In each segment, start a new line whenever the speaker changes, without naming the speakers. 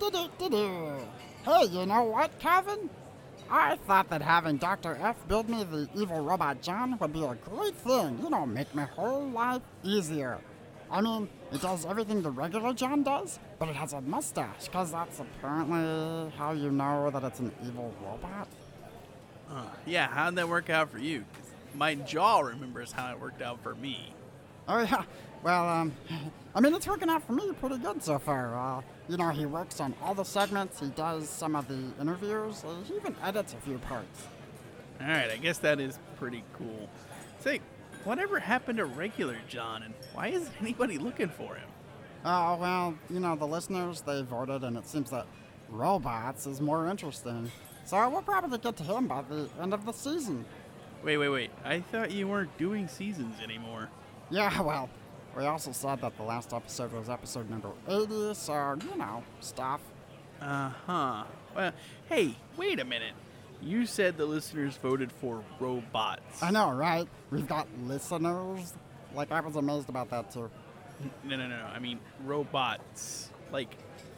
Hey, you know what, Calvin? I thought that having Dr. F build me the evil robot John would be a great thing. You know, make my whole life easier. I mean, it does everything the regular John does, but it has a mustache, because that's apparently how you know that it's an evil robot.
Uh, yeah, how'd that work out for you? 'Cause my jaw remembers how it worked out for me.
Oh, yeah. Well, um, I mean, it's working out for me pretty good so far. Uh, you know, he works on all the segments, he does some of the interviews, he even edits a few parts.
All right, I guess that is pretty cool. Say, whatever happened to regular John, and why isn't anybody looking for him?
Oh, well, you know, the listeners, they voted, and it seems that robots is more interesting. So we'll probably get to him by the end of the season.
Wait, wait, wait. I thought you weren't doing seasons anymore.
Yeah, well, we also said that the last episode was episode number 80, so, you know, stuff.
Uh huh. Well, hey, wait a minute. You said the listeners voted for robots.
I know, right? We've got listeners. Like, I was amazed about that, too.
No, no, no, no. I mean robots. Like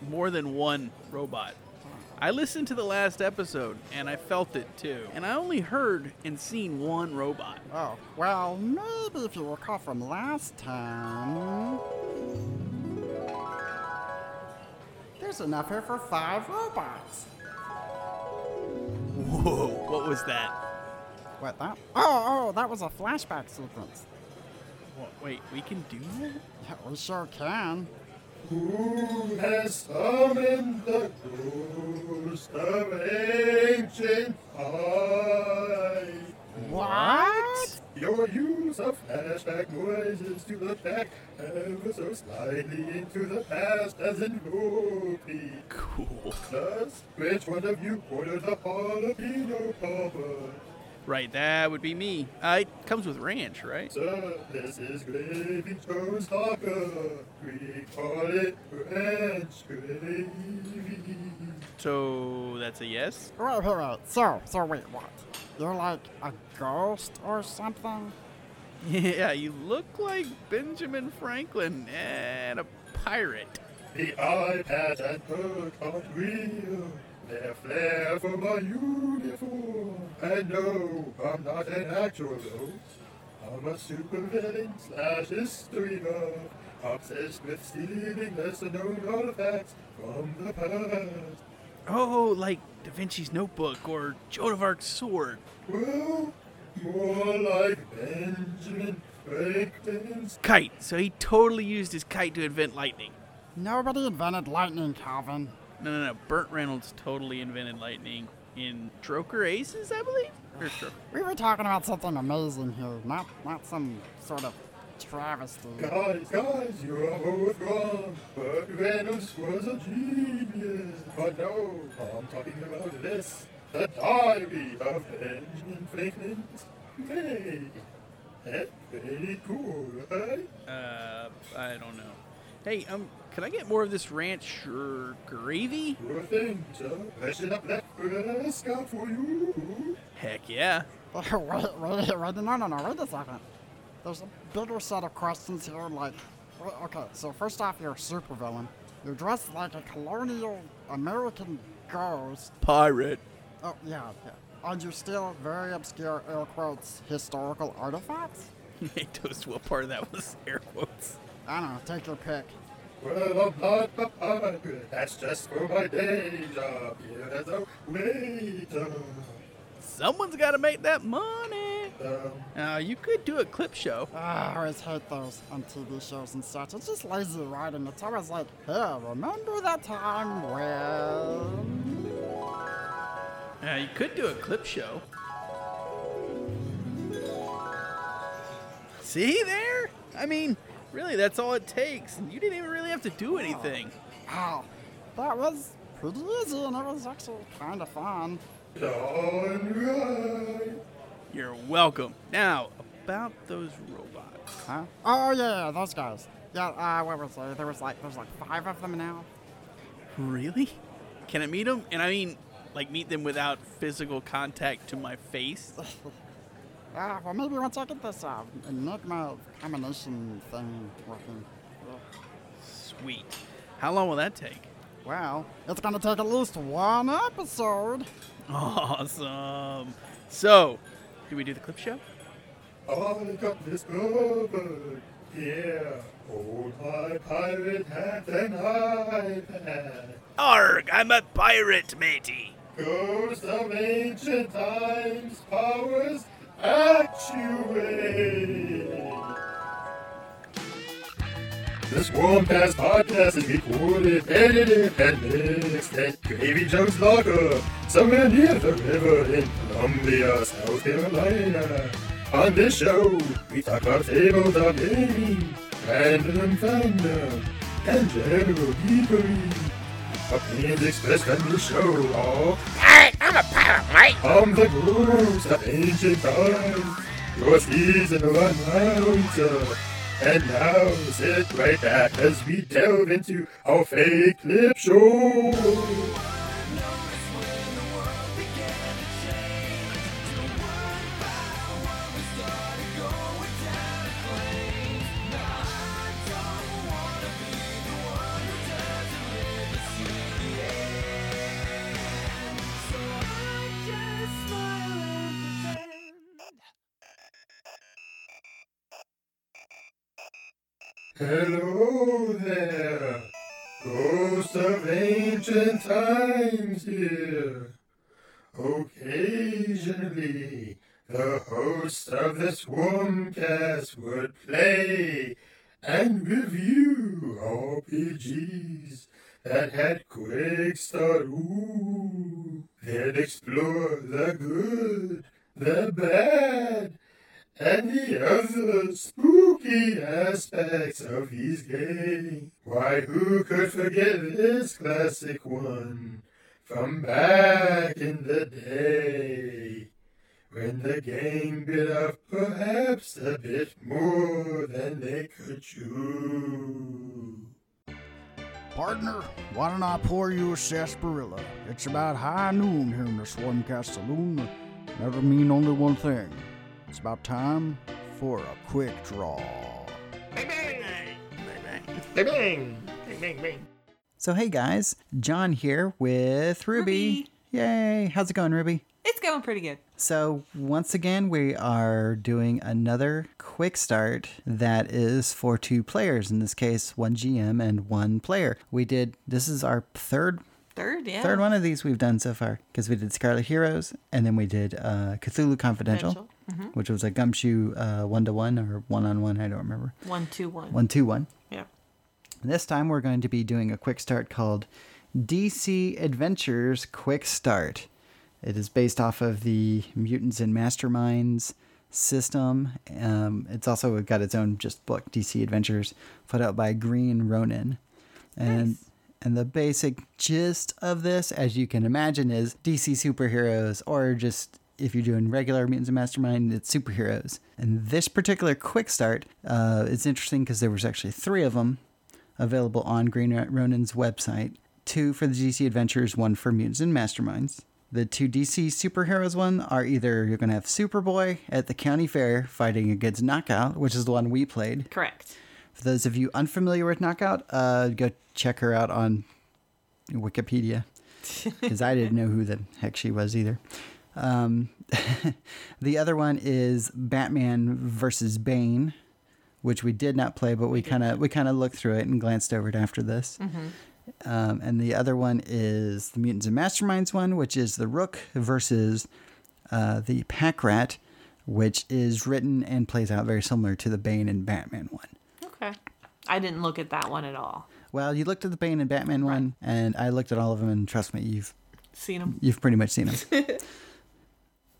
more than one robot. I listened to the last episode and I felt it too. And I only heard and seen one robot.
Oh, well, maybe if you recall from last time. There's enough here for five robots.
Whoa, what was that?
What, that? Oh, oh, that was a flashback sequence.
Wha- Wait, we can do that?
Yeah, we sure can.
Who has summoned the ghost of ancient time?
What?
Your use of flashback noises to look back ever so slightly into the past as in movie.
Cool.
Thus, which one of you ordered the jalapeno popper?
Right, that would be me. Uh, it comes with ranch, right?
Sir, this is Gravy Jones Taco. We call it ranch gravy.
So that's a yes?
Wait, wait, wait. So, so wait, what? You're like a ghost or something?
Yeah, you look like Benjamin Franklin and a pirate.
The eye patch and hook are real. They're flair for my uniform. And no, I'm not an actual ghost. I'm a supervillain slash history buff. Obsessed with stealing lesser known artifacts from the past.
Oh, like Da Vinci's notebook or Joan of Arc's sword.
Well, more like Benjamin Franklin's.
Kite. So he totally used his kite to invent lightning.
Nobody invented lightning, Calvin.
No, no, no. Burt Reynolds totally invented lightning in Stroker Aces, I believe? Or Stroker.
We were talking about something amazing here, not not some sort of travesty.
Guys, guys, you are both wrong. Burt Reynolds was a genius. But no, I'm talking about this. The Diary of Benjamin Franklin's Day. That's pretty cool, right?
Uh, I don't know. Hey, um, can I get more of this ranch or gravy?
Sure thing, so I should have left a scout for you.
Heck yeah.
wait, wait, wait, no, no, no, wait a second. There's a bigger set of questions here, like, okay, so first off, you're a supervillain. You're dressed like a colonial American ghost.
Pirate.
Oh, yeah, yeah. And you steal very obscure, air quotes, historical artifacts?
Hey, Toast, what part of that was air quotes?
I don't know, take your pick.
Well, I'm not a pirate. That's just for my day job here as a waiter.
Someone's got to make that money.
Um,
Now, you could do a clip show.
Ah, I always hate those on TV shows and such. It's just lazy writing. It's always like, hey, remember that time when...
Uh, you could do a clip show. See there? I mean, really, that's all it takes. And you didn't even really have to do anything.
Wow, that was pretty easy and it was actually kind of fun.
You're welcome. Now, about those robots.
Huh? Oh, yeah, yeah, those guys. Yeah, uh, what was there? There was like, there's like five of them now.
Really? Can I meet them? And I mean, like, meet them without physical contact to my face?
Ah, well, maybe once I get this uh, Enigma combination thing working.
Sweet. How long will that take?
Well, it's gonna take at least one episode.
Awesome. So, do we do the clip show?
I got this covered. Yeah. Hold my pirate hat and iPad.
Arg, I'm a pirate, matey.
Ghost of ancient times, powers actuate. This Swarmcast podcast is recorded, edited, and mixed at Gravy Joe's Locker, somewhere near the river in Columbia, South Carolina. On this show, we talk about tabletop gaming, random fandom, and general geekery. Opinions expressed on this show are
Hey, I'm a pirate, mate.
from the ghost of ancient times, your season one announcer. And now sit right back as we delve into our fake clip show. Hello there, ghost of ancient times here. Occasionally, the host of the Swarmcast would play and review RPGs that had quick start. Ooh, they'd explore the good, the bad, and the other spooky aspects of his game. Why, who could forget this classic one from back in the day? When the game bit off perhaps a bit more than they could chew.
Partner, why don't I pour you a sarsaparilla? It's about high noon here in the Swarmcast Saloon. That'll mean only one thing. It's about time for a quick draw.
Bang, bang. Bang, bang. Bang, bang, bang.
So, hey guys, John here with Ruby.
Ruby.
Yay! How's it going, Ruby?
It's going pretty good.
So, once again, we are doing another quick start that is for two players. In this case, one GM and one player. We did, this is our third
Third, yeah.
third one of these we've done so far because we did Scarlet Heroes and then we did uh, Cthulhu Confidential,
Confidential,
which was a gumshoe one to one or one on one. I don't remember.
One, two, one.
One two one.
Yeah.
This time we're going to be doing a quick start called DC Adventures Quick Start. It is based off of the Mutants and Masterminds system. Um, it's also got its own just book, DC Adventures, put out by Green Ronin. And and the basic gist of this, as you can imagine, is DC superheroes or just if you're doing regular Mutants and Mastermind, it's superheroes. And this particular quick start, uh, it's interesting because there was actually three of them available on Green Ronin's website. Two for the DC Adventures, one for Mutants and Masterminds. The two DC superheroes one are either you're going to have Superboy at the county fair fighting against Knockout, which is the one we played.
Correct.
For those of you unfamiliar with Knockout, uh, go check her out on Wikipedia because I didn't know who the heck she was either. Um, the other one is Batman versus Bane, which we did not play, but we kind of we kind of looked through it and glanced over it after this. Um, and the other one is the Mutants and Masterminds one, which is the Rook versus uh, the Pack Rat, which is written and plays out very similar to the Bane and Batman one.
Okay. I didn't look at that one at all.
Well, you looked at the Bane and Batman one, and I looked at all of them, and trust me, you've
Seen them?
you've pretty much seen them.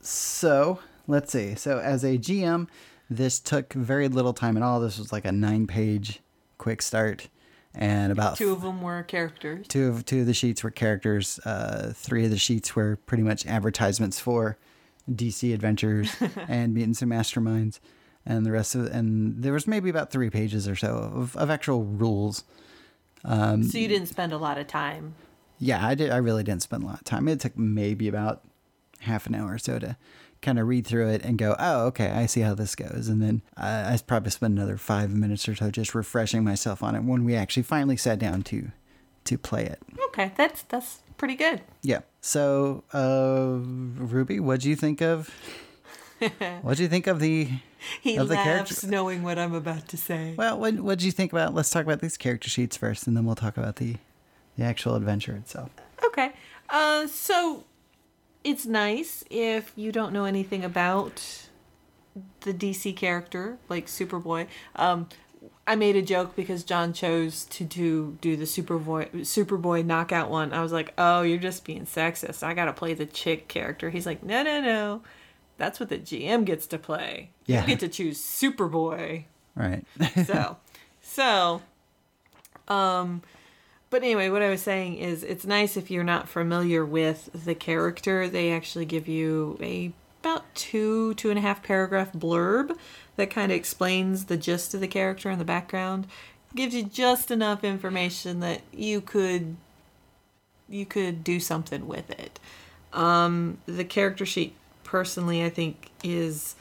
so let's see. So as a GM, this took very little time at all. This was like a nine-page quick start, and about
Two of them were characters.
two of two of the sheets were characters. Uh, three of the sheets were pretty much advertisements for DC Adventures and Mutants and Masterminds, and the rest of and there was maybe about three pages or so of, of actual rules. Um,
So you didn't spend a lot of time.
Yeah, I did. I really didn't spend a lot of time. It took maybe about half an hour or so to kind of read through it and go, "Oh, okay, I see how this goes." And then I, I probably spent another five minutes or so just refreshing myself on it when we actually finally sat down to to play it.
Okay, that's that's pretty good.
Yeah. So, uh, Ruby, what do you think of? what do you think of the?
He
Of the
laughs
character-
knowing what I'm about to say.
Well, what what do you think about? Let's talk about these character sheets first, and then we'll talk about the, the actual adventure itself.
Okay. Uh, so it's nice if you don't know anything about the DC character, like Superboy. Um, I made a joke because John chose to do do the Superboy Superboy knockout one. I was like, "Oh, you're just being sexist. I gotta play the chick character." He's like, "No, no, no. That's what the GM gets to play.
Yeah.
You get to choose Superboy."
Right.
so so um but anyway what i was saying is it's nice if you're not familiar with the character. They actually give you a about two two and a half paragraph blurb that kind of explains the gist of the character and the background. Gives you just enough information that you could you could do something with it. Um the character sheet personally i think is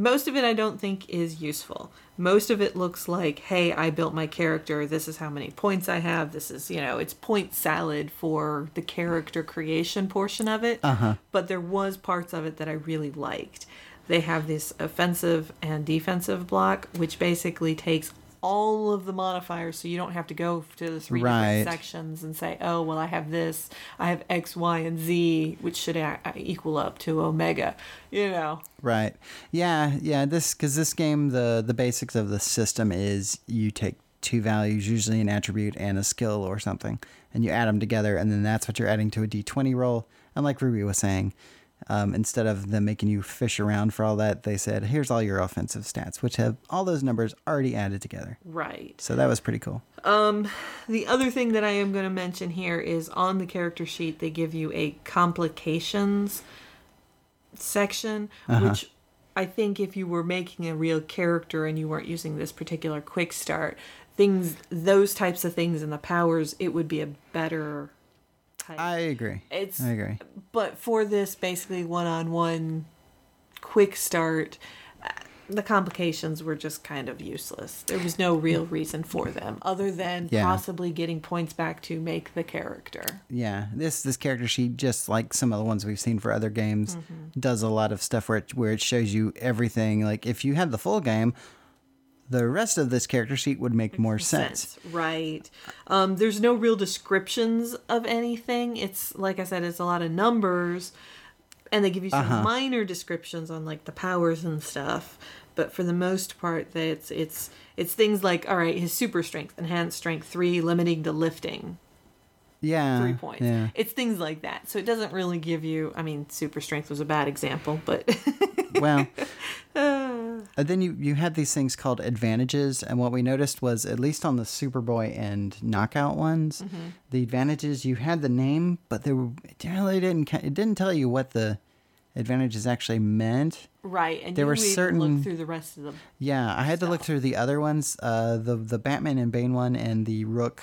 most of it I don't think is useful. Most of it looks like, hey, I built my character. This is how many points I have. This is, you know, it's point salad for the character creation portion of it.
Uh-huh.
But there was parts of it that I really liked. They have this offensive and defensive block, which basically takes all of the modifiers so you don't have to go to the three
Right.
different sections and say, oh, well, I have this, I have X, Y, and Z, which should a- equal up to Omega, you know.
Right. Yeah. Yeah. This because this game the the basics of the system is you take two values, usually an attribute and a skill or something, and you add them together, and then that's what you're adding to a d20 roll. And like Ruby was saying, um, instead of them making you fish around for all that, they said, "Here's all your offensive stats," which have all those numbers already added together.
Right.
So that was pretty cool.
The other thing that I am going to mention here is on the character sheet, they give you a complications section, which I think if you were making a real character and you weren't using this particular quick start, things, those types of things and the powers, it would be a better type.
I agree.
It's-
I agree.
but for this basically one-on-one quick start uh, the complications were just kind of useless there was no real reason for them other than
Yeah.
possibly getting points back to make the character
Yeah, this this character sheet, just like some of the ones we've seen for other games, does a lot of stuff where it, where it shows you everything. Like if you had the full game, the rest of this character sheet would make more sense.
right um, there's no real descriptions of anything it's like i said it's a lot of numbers and they give you some
Uh-huh.
minor descriptions on like the powers and stuff but for the most part it's it's it's things like all right his super strength enhanced strength 3 limiting to lifting
Yeah,
three points.
Yeah,
It's things like that. So it doesn't really give you. I mean, super strength was a bad example, but
well, and then you you had these things called advantages, and what we noticed was at least on the Superboy and Knockout ones,
Mm-hmm.
the advantages you had the name, but they were, it really didn't it didn't tell you what the advantages actually meant.
right. And
There
you
were certain-
look through the rest of them.
Yeah, I had to look through the other ones. Uh, the the Batman and Bane one and the Rook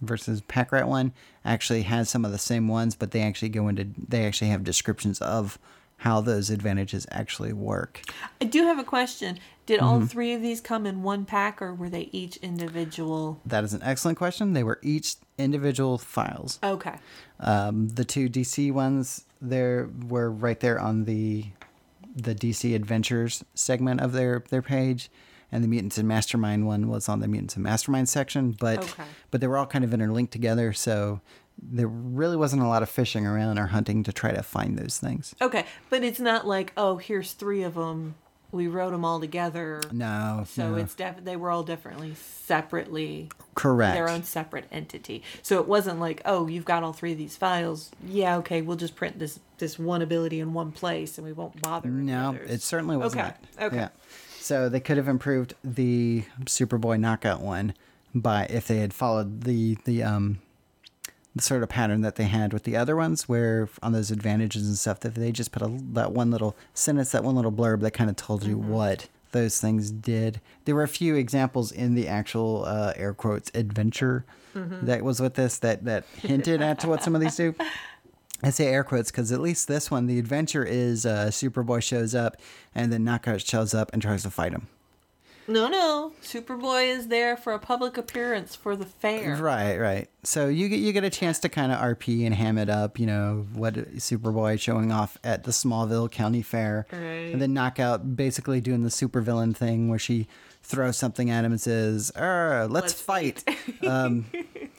versus Pack Rat one actually has some of the same ones, but they actually go into they actually have descriptions of how those advantages actually work.
I do have a question. Did all
Mm-hmm.
three of these come in one pack, or were they each individual?
That is an excellent question. They were each individual files.
Okay.
Um, the two DC ones there were right there on the the DC Adventures segment of their their page, and the Mutants and Mastermind one was on the Mutants and Mastermind section. But
Okay.
but they were all kind of interlinked together, so there really wasn't a lot of fishing around or hunting to try to find those things.
Okay, but it's not like oh, here's three of them. We wrote them all together.
No,
So
no.
it's def- they were all differently, separately,
correct.
their own separate entity. So it wasn't like, oh, you've got all three of these files. Yeah, okay, we'll just print this this one ability in one place, and we won't bother.
No, it certainly was
Okay,
not.
okay.
Yeah. So they could have improved the Superboy knockout one by if they had followed the the um the sort of pattern that they had with the other ones, where on those advantages and stuff, that they just put a, that one little sentence, that one little blurb that kind of told you
Mm-hmm.
what those things did. There were a few examples in the actual uh, air quotes adventure
Mm-hmm.
that was with this that that hinted at to what some of these do. I say air quotes because at least this one, the adventure is uh, Superboy shows up and then Knockout shows up and tries to fight him.
No, no. Superboy is there for a public appearance for the fair.
Right, right. So you get you get a chance to kind of RP and ham it up, you know, what Superboy showing off at the Smallville County Fair,
Right.
and then Knockout basically doing the supervillain thing where she throws something at him and says, "Er, let's,
Let's
fight," um,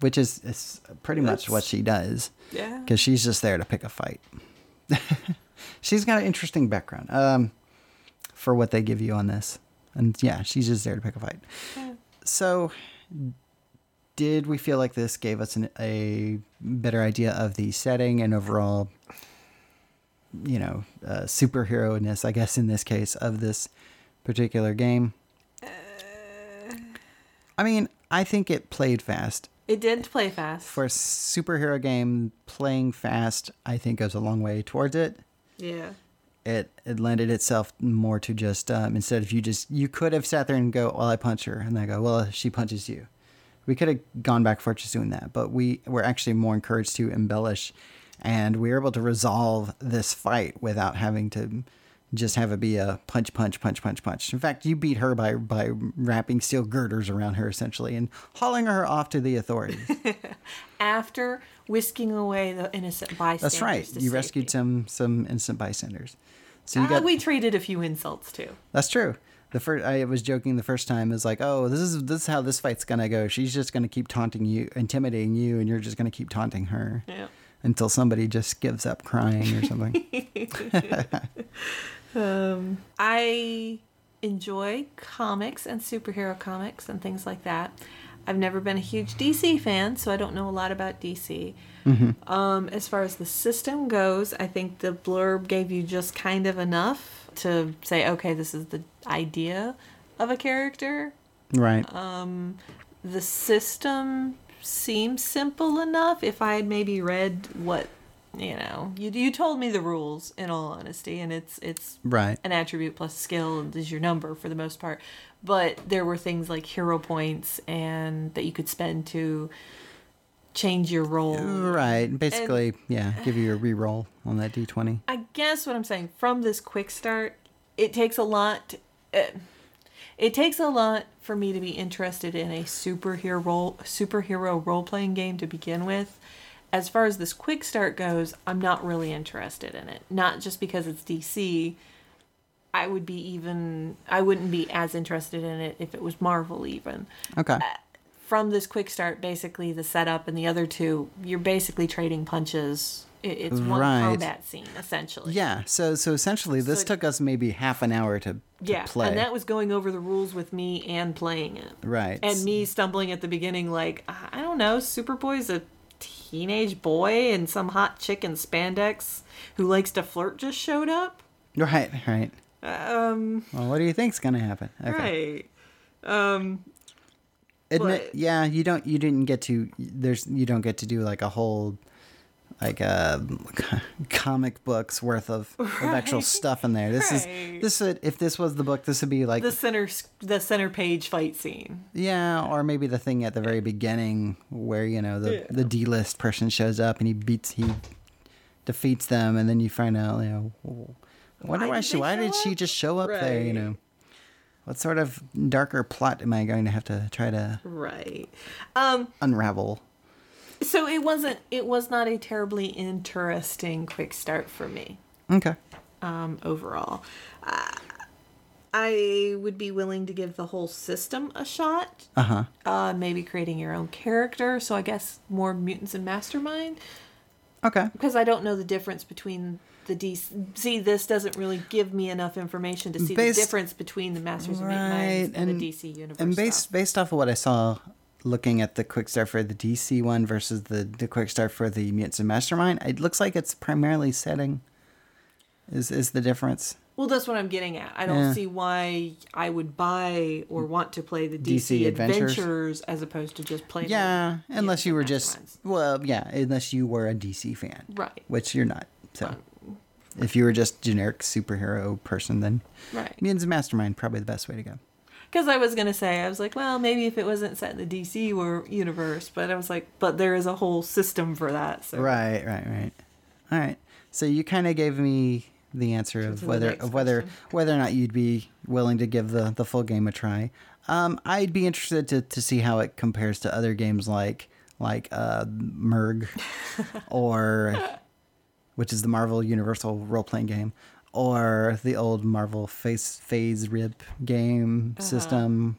which is, is pretty much what she does
Yeah.
because she's just there to pick a fight. she's got an interesting background um, for what they give you on this, and yeah, she's just there to pick a fight. So, did we feel like this gave us an, a better idea of the setting and overall, you know, uh, superhero ness? I guess in this case of this particular game. I mean, I think it played fast
It did play fast.
for a superhero game, playing fast, I think goes a long way towards it.
yeah.
It it lended itself more to just um, instead of you just you could have sat there and go, well, I punch her, and I go, well, she punches you. We could have gone back for just doing that, but we were actually more encouraged to embellish, and we were able to resolve this fight without having to just have it be a punch, punch, punch, punch, punch. In fact, you beat her by by wrapping steel girders around her essentially and hauling her off to the authorities.
After whisking away the innocent bystanders.
That's right. You rescued some some innocent bystanders. So you
Ah,
got
we traded a few insults too.
That's true. The first I was joking the first time is like, oh, this is this is how this fight's gonna go. She's just gonna keep taunting you, intimidating you, and you're just gonna keep taunting her
Yeah.
until somebody just gives up crying or something.
Um, I enjoy comics and superhero comics and things like that. I've never been a huge DC fan, so I don't know a lot about DC. Um, as far as the system goes, I think the blurb gave you just kind of enough to say, okay, this is the idea of a character.
right.
The system seems simple enough. If I had maybe read what you know, you you told me the rules in all honesty, and it's it's
right.
an attribute plus skill is your number for the most part. But there were things like hero points and that you could spend to change your role.
Right. Basically, yeah, give you a re-roll on that D twenty.
I guess what I'm saying from this quick start, it takes a lot. Uh, it takes a lot for me to be interested in a superhero role, superhero role playing game to begin with. As far as this quick start goes, I'm not really interested in it. Not just because it's DC. I would be even. I wouldn't be as interested in it if it was Marvel even
Okay.
Uh, from this quick start, basically the setup and the other two, you're basically trading punches. It's one
Right.
combat scene essentially.
Yeah. So so essentially, this
So-
took us maybe half an hour to, to
yeah.
play.
And that was going over the rules with me and playing it,
right.
and me stumbling at the beginning, like I don't know, Superboy's a teenage boy, and some hot chick in spandex who likes to flirt just showed up.
Right. Right.
Um.
Well, what do you think's gonna happen?
Right. Um.
admit
But-
yeah you don't you didn't get to there's you don't get to do like a whole like uh comic books worth of, of actual stuff in there this is this would if this was the book this would be like
The center, the center page fight scene.
yeah or maybe the thing at the very beginning where you know the
Yeah.
the d-list person shows up and he beats he defeats them and then you find out you know I wonder
Why
why,
did
she why did she just show up there you know what sort of darker plot am i going to have to try to
Right. Um.
unravel
So it wasn't. It was not a terribly interesting quick start for me.
okay
Um, overall, uh, I would be willing to give the whole system a shot.
uh-huh
Uh, maybe creating your own character. So I guess more mutants and mastermind
okay
because I don't know the difference between the DC. See, this doesn't really give me enough information to see
Based-
the difference between the Masters of Mutant Minds and, the DC universe.
And based
stuff.
based off of what I saw, looking at the quick start for the DC one versus the the quick start for the Mutants and Mastermind, it looks like it's primarily setting. Is is the difference?
Well, that's what I'm getting at. I don't
Yeah.
see why I would buy or want to play the
DC
DC,
Adventures?
Adventures. as opposed to just playing.
Yeah, unless you were just well, yeah, unless you were a DC fan,
right,
which you're not. So, if you were just generic superhero person, then
right.
Mutants and Mastermind probably the best way to go.
Because I was gonna say, I was like, well, maybe if it wasn't set in the DC wor- universe, but I was like, but there is a whole system for that. So
Right, right, right. All right. So you kind of gave me the answer of
the
whether of whether
question.
whether or not you'd be willing to give the the full game a try. Um, I'd be interested to, to see how it compares to other games like like uh, Merg, or which is the Marvel Universal role playing game, or the old Marvel Face Phase Rip game
Uh-huh.
system,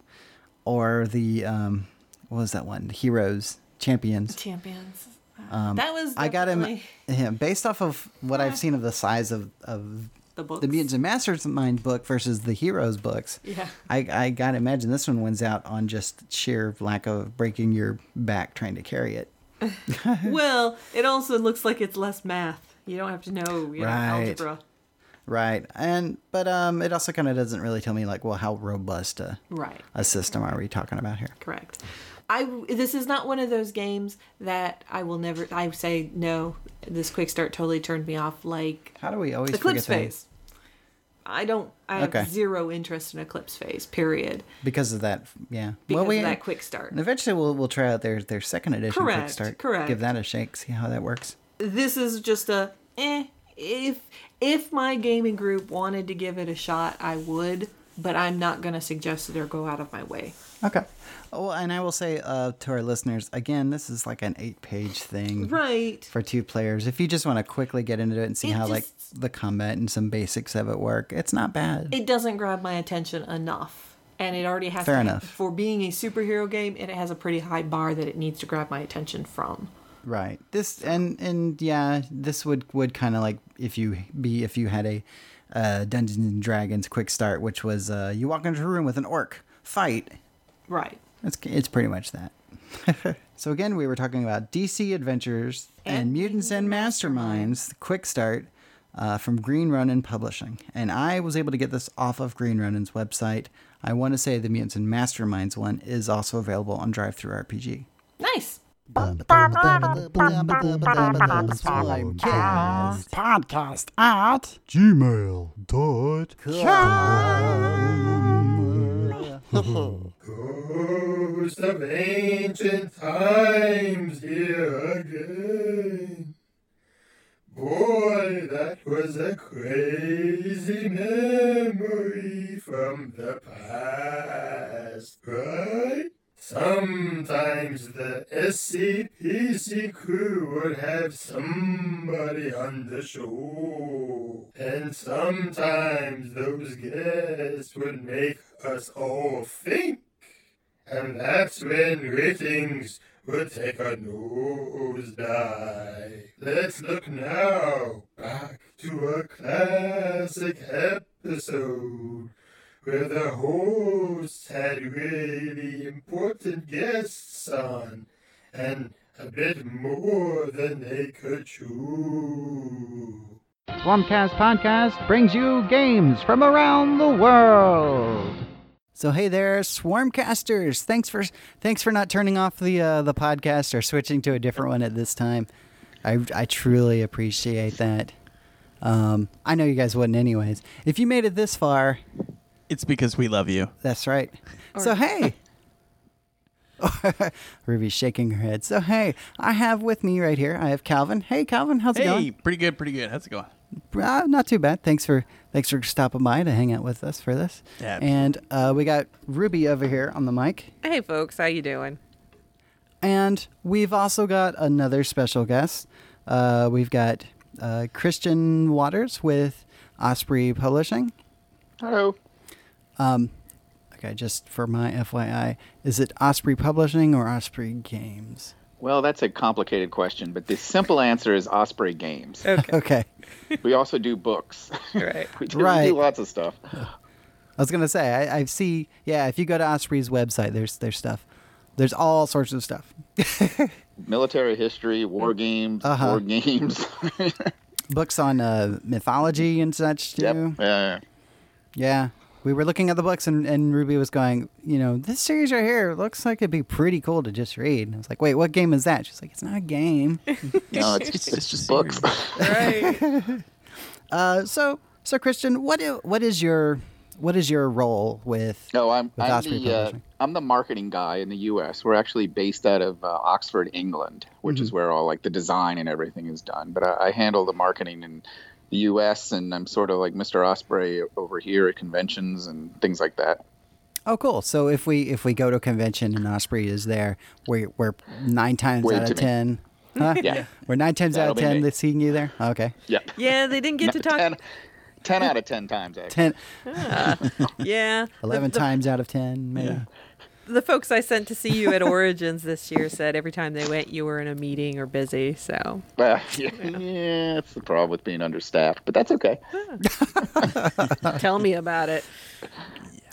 or the um, what was that one? Heroes Champions.
Champions.
Um,
that was
I got him yeah, based off of what I've seen of the size of, of
the books.
the Mutants and Masters Mind book versus the Heroes books.
Yeah.
I, I gotta imagine this one wins out on just sheer lack of breaking your back trying to carry it.
well, it also looks like it's less math. You don't have to know, you know
Right.
algebra.
Right. And but um it also kinda doesn't really tell me like, well, how robust a,
Right.
a system are we talking about here?
Correct. I this is not one of those games that I will never. I say no. This quick start totally turned me off. Like
How do we always
Eclipse phase. I don't. I have
Okay.
zero interest in Eclipse phase. Period.
Because of that yeah.
Because
well we
of that quick start.
eventually we'll we'll try out their their second edition quick
Correct,
start.
correct.
Give that a shake, see how that works.
This is just a eh. If if my gaming group wanted to give it a shot, I would. But I'm not gonna suggest it or go out of my way.
Okay. Oh, and I will say uh, to our listeners again, this is like an eight-page thing
Right.
for two players. If you just want to quickly get into it and see
It
how like the combat and some basics of it work, it's not bad.
it doesn't grab my attention enough. And it already has
Fair
to,
enough.
for being a superhero game, and it has a pretty high bar that it needs to grab my attention from.
Right. This and and yeah, this would would kind of like if you be if you had a uh, Dungeons and Dragons quick start, which was uh, you walk into a room with an orc, fight.
Right.
It's it's pretty much that. so again, we were talking about DC Adventures and,
And
Mutants and Masterminds, quick start uh, from Green Ronin Publishing, and I was able to get this off of Green Ronin's website. I want to say the Mutants and Masterminds one is also available on DriveThruRPG.
Nice.
Podcast at
Ghost of ancient times here again. Boy, that was a crazy memory from the past, right? Sometimes the SCPC crew would have somebody on the show. And sometimes those guests would make us all think. And that's when ratings would take a nosedive. Let's look now back to a classic episode where the hosts had really important guests on and a bit more than they could chew.
Swarmcast Podcast brings you games from around the world.
So hey there, Swarmcasters! Thanks for thanks for not turning off the uh, the podcast or switching to a different one at this time. I I truly appreciate that. Um, I know you guys wouldn't anyways. If you made it this far,
It's because we love you.
that's right. so hey. Ruby's shaking her head. So hey, I have with me right here. I have Calvin. Hey Calvin, how's it
Hey,
going?
pretty good, pretty good. How's it going?
Uh, not too bad. Thanks for thanks for stopping by to hang out with us for this.
Yeah,
and uh, we got Ruby over here on the mic.
Hey folks, how you doing?
And we've also got another special guest. Uh, we've got uh, Christian Waters with Osprey Publishing.
Hello.
Um, okay, just for my FYI, is it Osprey Publishing or Osprey Games?
Well, that's a complicated question, but the simple answer is Osprey Games.
Okay,
Okay,
We also do books.
right.
we, do, we
Right.
do lots of stuff.
I was gonna say I, I see. Yeah, if you go to Osprey's website, there's there's stuff. There's all sorts of stuff.
Military history, war games,
Uh-huh.
board games.
Books on uh, mythology and such too.
yep. Yeah.
Yeah. We were looking at the books and, and Ruby was going, you know, this series right here looks like it'd be pretty cool to just read. And I was like, wait, what game is that? She's like, it's not a game.
No, it's just, it's just books.
Right.
uh, so, so Christian, what i- what is your what is your role with?
no, I'm
With
I'm the uh, I'm the marketing guy in the U.S. We're actually based out of uh, Oxford, England, which
Mm-hmm.
is where all like the design and everything is done. But I, I handle the marketing and the U.S. and I'm sort of like Mr. Osprey over here at conventions and things like that.
Oh, cool. So if we if we go to a convention and Osprey is there, we're we're nine times
Wave
out
to
of
me.
ten. Huh?
Yeah.
We're nine times
That'll
out of ten
me.
that's seeing you there. Okay.
Yeah.
Yeah, they didn't get to talk.
10, 10 out of 10 times, actually.
Ten.
Ah, yeah,
Eleven
the, the,
times out of ten, maybe.
The folks I sent to see you at Origins this year said every time they went, you were in a meeting or busy. So
Well, yeah, yeah, that's the problem with being understaffed, but that's okay.
tell me about it.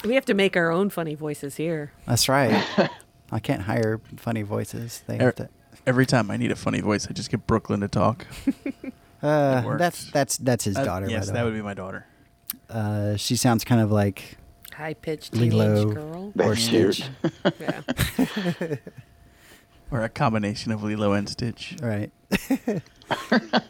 We have to make our own funny voices here.
That's right. I can't hire funny voices. They have
Er-
to.
Every time I need a funny voice, I just get Brooklyn to talk.
Uh, that's that's that's his
Uh,
daughter.
yes,
by the
that
way.
would be my daughter.
Uh, she sounds kind of like
High pitched teenage
Lilo.
girl.
That's
Or
cute.
Stitch.
Yeah.
Or a combination of Lilo and Stitch.
right.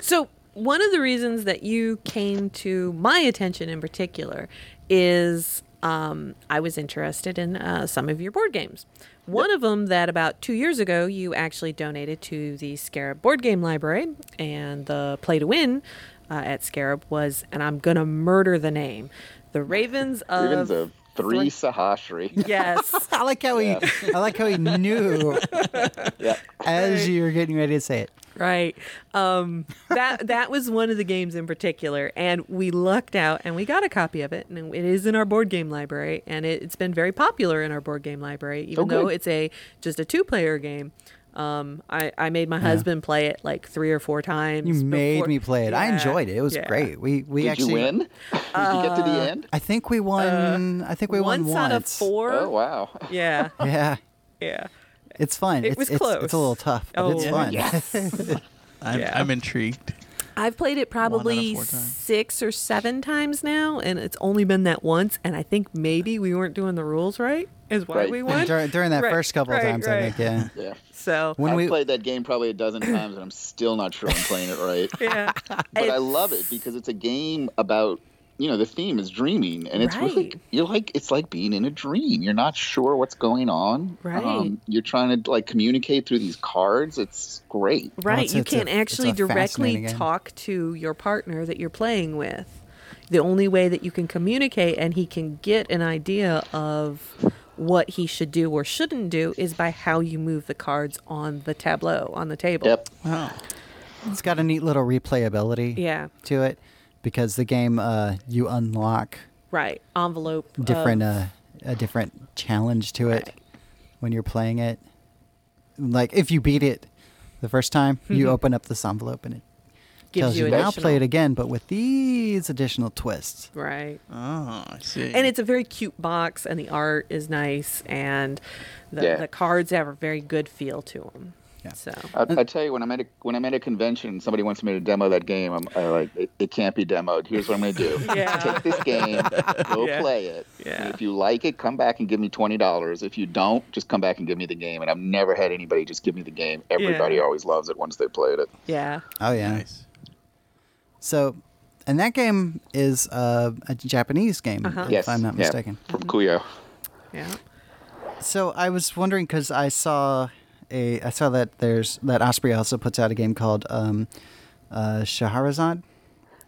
So, one of the reasons that you came to my attention in particular is um, I was interested in uh, some of your board games. One of them that about two years ago you actually donated to the Scarab Board Game Library, and the play to win uh, at Scarab was, and I'm going to murder the name, The Ravens of.
Ravens of Thri Sahashri.
Yes.
I like how he. I like how he knew
yeah.
as you were getting ready to say it.
Right. Um, that that was one of the games in particular, and we lucked out and we got a copy of it, and it is in our board game library, and it, it's been very popular in our board game library, even
Oh,
though it's a just a two player game. Um, I, I made my husband play it like three or four times.
You made me play it. I enjoyed it. It was
yeah.
great. We we
Did
actually.
you win? Did you get to the end?
I think we won. I think we won
Once
once.
out of four.
Oh, wow.
Yeah,
Yeah,
yeah.
it's fun.
It
it's,
was
it's,
close.
It's a little tough, but it's
Oh,
fun.
yes.
I'm,
Yeah.
I'm intrigued.
I've played it probably six or seven times now, and it's only been that once. And I think maybe we weren't doing the rules right, is why
Right.
we won.
during, during that
Right,
first couple of
right,
times, I think. Yeah.
Yeah.
So
When
I've
we
played that game probably a dozen times, and I'm still not sure I'm playing it right.
yeah,
But I love it because it's a game about, you know, the theme is dreaming, and it's really you're like it's like being in a dream. You're not sure what's going on. Um,
Right.
you're trying to like communicate through these cards. It's great.
right.
it's-
you
it's
can't
a
actually directly talk to your partner that you're playing with. The only way that you can communicate and he can get an idea of what he should do or shouldn't do is by how you move the cards on the tableau on the table.
Yep.
Wow.
It's got a neat little replayability
Yeah.
to it because the game uh, you unlock
Right. Envelope.
different
of-
uh, a different challenge to it
Right.
when you're playing it. Like if you beat it the first time, you open up this envelope and it
Gives
tells you,
you
now play it again, but with these additional twists.
Right.
Oh, I see.
and it's a very cute box and the art is nice and the,
Yeah.
the cards have a very good feel to them
Yeah.
so
I, I tell you, when I'm at a when I'm at a convention, and somebody wants me to demo that game. I'm I like, it, it can't be demoed. Here's what I'm going to do.
Yeah.
Take this game, go
Yeah.
play it.
Yeah.
If you like it, come back and give me twenty dollars. If you don't, just come back and give me the game. And I've never had anybody just give me the game. Everybody
Yeah.
always loves it once they played it.
yeah
Oh yeah.
nice.
So, and that game is uh, a Japanese game,
Uh-huh.
if
Yes,
I'm not
yeah.
mistaken.
From Kuyo.
yeah
So I was wondering because I saw a I saw that there's that Osprey also puts out a game called um, uh, Shahrazad,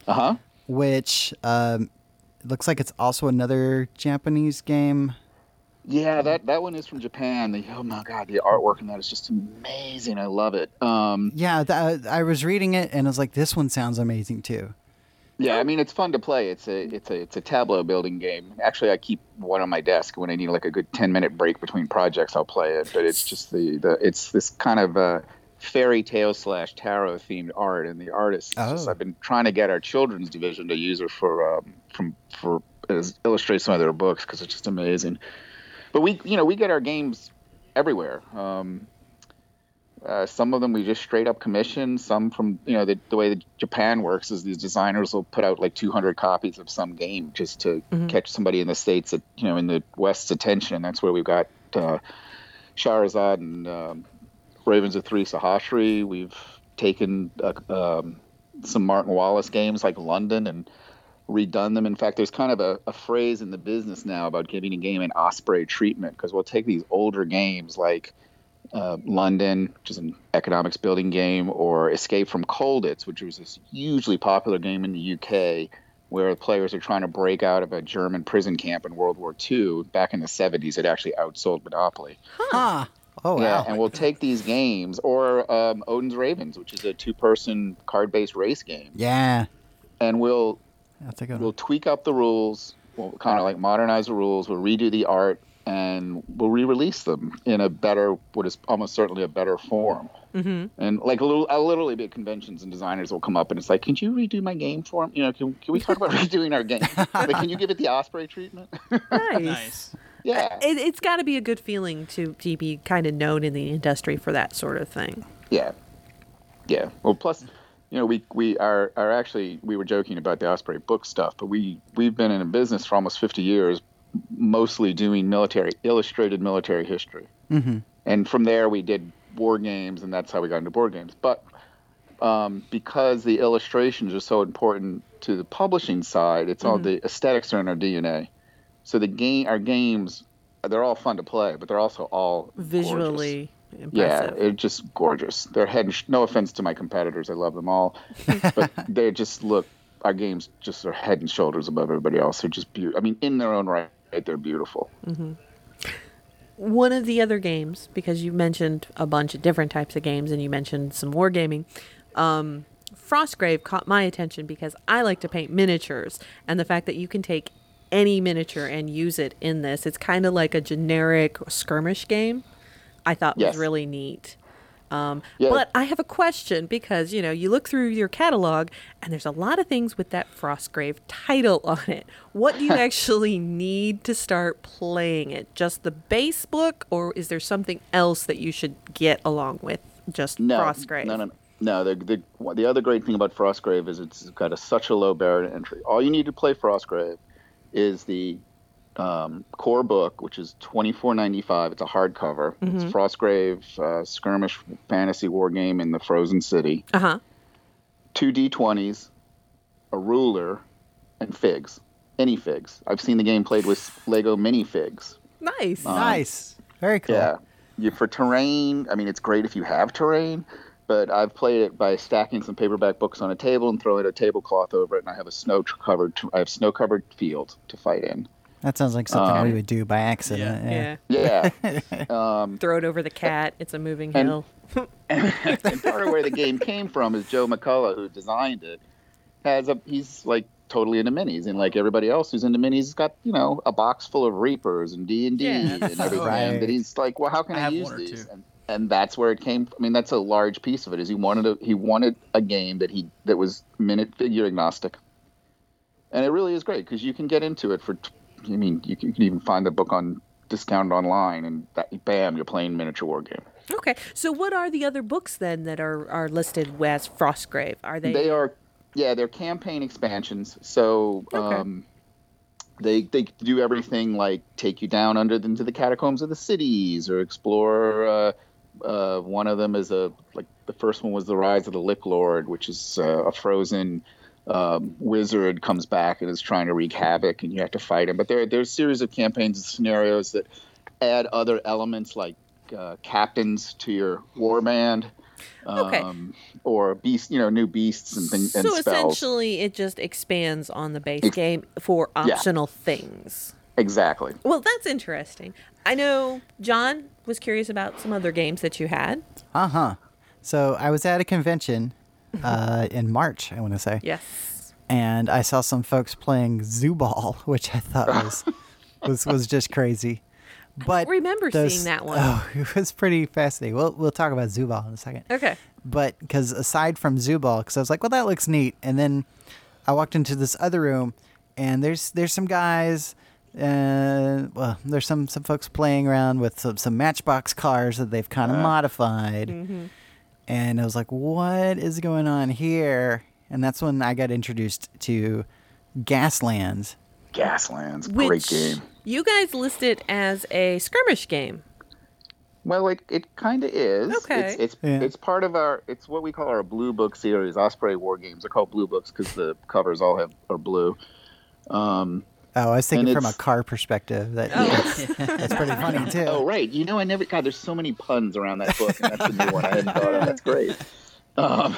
Uh huh.
which um, looks like it's also another Japanese game.
Yeah, that that one is from Japan. The, oh my god, the artwork in that is just amazing. I love it. Um,
Yeah, th- I was reading it and I was like, this one sounds amazing too.
Yeah, I mean it's fun to play. It's a it's a it's a tableau building game. Actually, I keep one on my desk when I need like a good ten minute break between projects. I'll play it. But it's just the the it's this kind of uh, fairy tale slash tarot themed art, and the artist. Just,
Oh.
I've been trying to get our children's division to use it for um, from for as illustrate some of their books because it's just amazing. But we you know we get our games everywhere. Um, uh, some of them we just straight up commission. Some from you know the, the way that Japan works is these designers will put out like 200 copies of some game just to catch somebody in the states that you know in the West's attention. And that's where we've got uh, Shahrazad and um, Ravens of Thri Sahashri. We've taken uh, um, some Martin Wallace games like London and redone them. In fact, there's kind of a, a phrase in the business now about giving a game an Osprey treatment because we'll take these older games like uh, London, which is an economics building game, or Escape from Colditz, which was this hugely popular game in the UK where players are trying to break out of a German prison camp in World War II. Back in the 70s, it actually outsold Monopoly.
Huh. Oh wow.
Yeah, and we'll take these games, or um, Odin's Ravens, which is a two-person card-based race game,
Yeah.
and we'll
That's a good
we'll
one.
tweak up the rules. We'll kind of like modernize the rules. We'll redo the art, and we'll re-release them in a better, what is almost certainly a better form.
Mm-hmm.
And like a little, I'll literally be at conventions, and designers will come up, and it's like, "Can you redo my game for me? You know, can, can we talk about redoing our game? like, can you give it the Osprey treatment?"
Nice.
Nice.
yeah,
It, it's got to be a good feeling to, to be kind of known in the industry for that sort of thing.
Yeah, yeah. Well, plus, you know, we we are are actually we were joking about the Osprey book stuff, but we we've been in a business for almost 50 years, mostly doing military illustrated military history,
Mm-hmm.
and from there we did war games, and that's how we got into board games. But um, because the illustrations are so important to the publishing side, it's all the aesthetics are in our DNA. So the game, our games, they're all fun to play, but they're also all gorgeous.
Visually
Yeah,
impressive.
it's just gorgeous. They're head. And sh- no offense to my competitors, I love them all, but they just look. Our games just are head and shoulders above everybody else. They're just beautiful. I mean, in their own right, they're beautiful.
One of the other games, because you mentioned a bunch of different types of games and you mentioned some wargaming, um, Frostgrave caught my attention because I like to paint miniatures, and the fact that you can take any miniature and use it in this, it's kind of like a generic skirmish game. I thought
Yes.
was really neat. Um,
Yeah.
But I have a question because you know you look through your catalog and there's a lot of things with that Frostgrave title on it. What do you actually need to start playing it? Just the base book, or is there something else that you should get along with just
No,
Frostgrave?
no, no, no. No, the, the the other great thing about Frostgrave is it's got a, such a low barrier to entry. All you need to play Frostgrave is the um, core book, which is twenty four ninety five. It's a hardcover. It's Frostgrave uh, skirmish fantasy war game in the Frozen City.
Uh huh.
two d20s, a ruler, and figs. Any figs. I've seen the game played with Lego minifigs.
Nice.
nice. Very cool.
Yeah. You, for terrain, I mean, it's great if you have terrain, but I've played it by stacking some paperback books on a table and throwing a tablecloth over it, and I have a snow covered. I have snow covered field to fight in.
That sounds like something
Um,
we would do by accident.
yeah.
Yeah.
Yeah. um,
Throw it over the cat. It's a moving
And-
hill.
and part of where the game came from is Joe McCullough, who designed it, has a he's like totally into minis, and like everybody else who's into minis, he's got you know a box full of Reapers and D and D and everything.
Right.
That he's like, well, how can
I
I,
have
use
one
these? And, and that's where it came. I mean, that's a large piece of it. Is he wanted a he wanted a game that he that was minute figure agnostic, and it really is great because you can get into it for. t- I mean, you can, you can even find the book on discounted online, and that, bam, you're playing miniature war game.
Okay. So what are the other books then that are are listed as Frostgrave? Are they?
They are, yeah, they're campaign expansions. So
Okay.
um, they they do everything like take you down under into the catacombs of the cities, or explore. Uh, uh, one of them is a like the first one was the Rise of the Lich Lord, which is uh, a frozen um, wizard comes back and is trying to wreak havoc, and you have to fight him. But there there's a series of campaigns and scenarios that add other elements like uh, captains to your war band.
Okay.
Um, or beast, you know, new beasts and things and
so
spells.
essentially, it just expands on the base
Ex-
game for
Yeah.
optional things.
Exactly.
Well, that's interesting. I know John was curious about some other games that you had.
Uh huh. So I was at a convention uh, in March, I want to say,
Yes.
and I saw some folks playing Zoo Ball, which I thought was was was just crazy. But I
remember
those-
seeing that one.
Oh, it was pretty fascinating. We'll we'll talk about Zoo Ball in a second.
Okay.
But because aside from Zoo Ball, because I was like, well, that looks neat, and then I walked into this other room, and there's there's some guys. Uh, well, there's some some folks playing around with some, some Matchbox cars that they've kind of modified, and I was like, "What is going on here?" And that's when I got introduced to Gaslands.
Gaslands,
Which
great game.
you guys list it as a skirmish game.
Well, it, it kind of is.
Okay.
It's it's,
Yeah.
it's part of our. It's what we call our blue book series. Osprey War Games are called blue books because the covers all have are blue. Um,
Oh, I was thinking from a car perspective. That that's, that's pretty funny too.
Oh right, you know I never. God, there's so many puns around that book, and that's the new one I hadn't thought of. That's great. Um,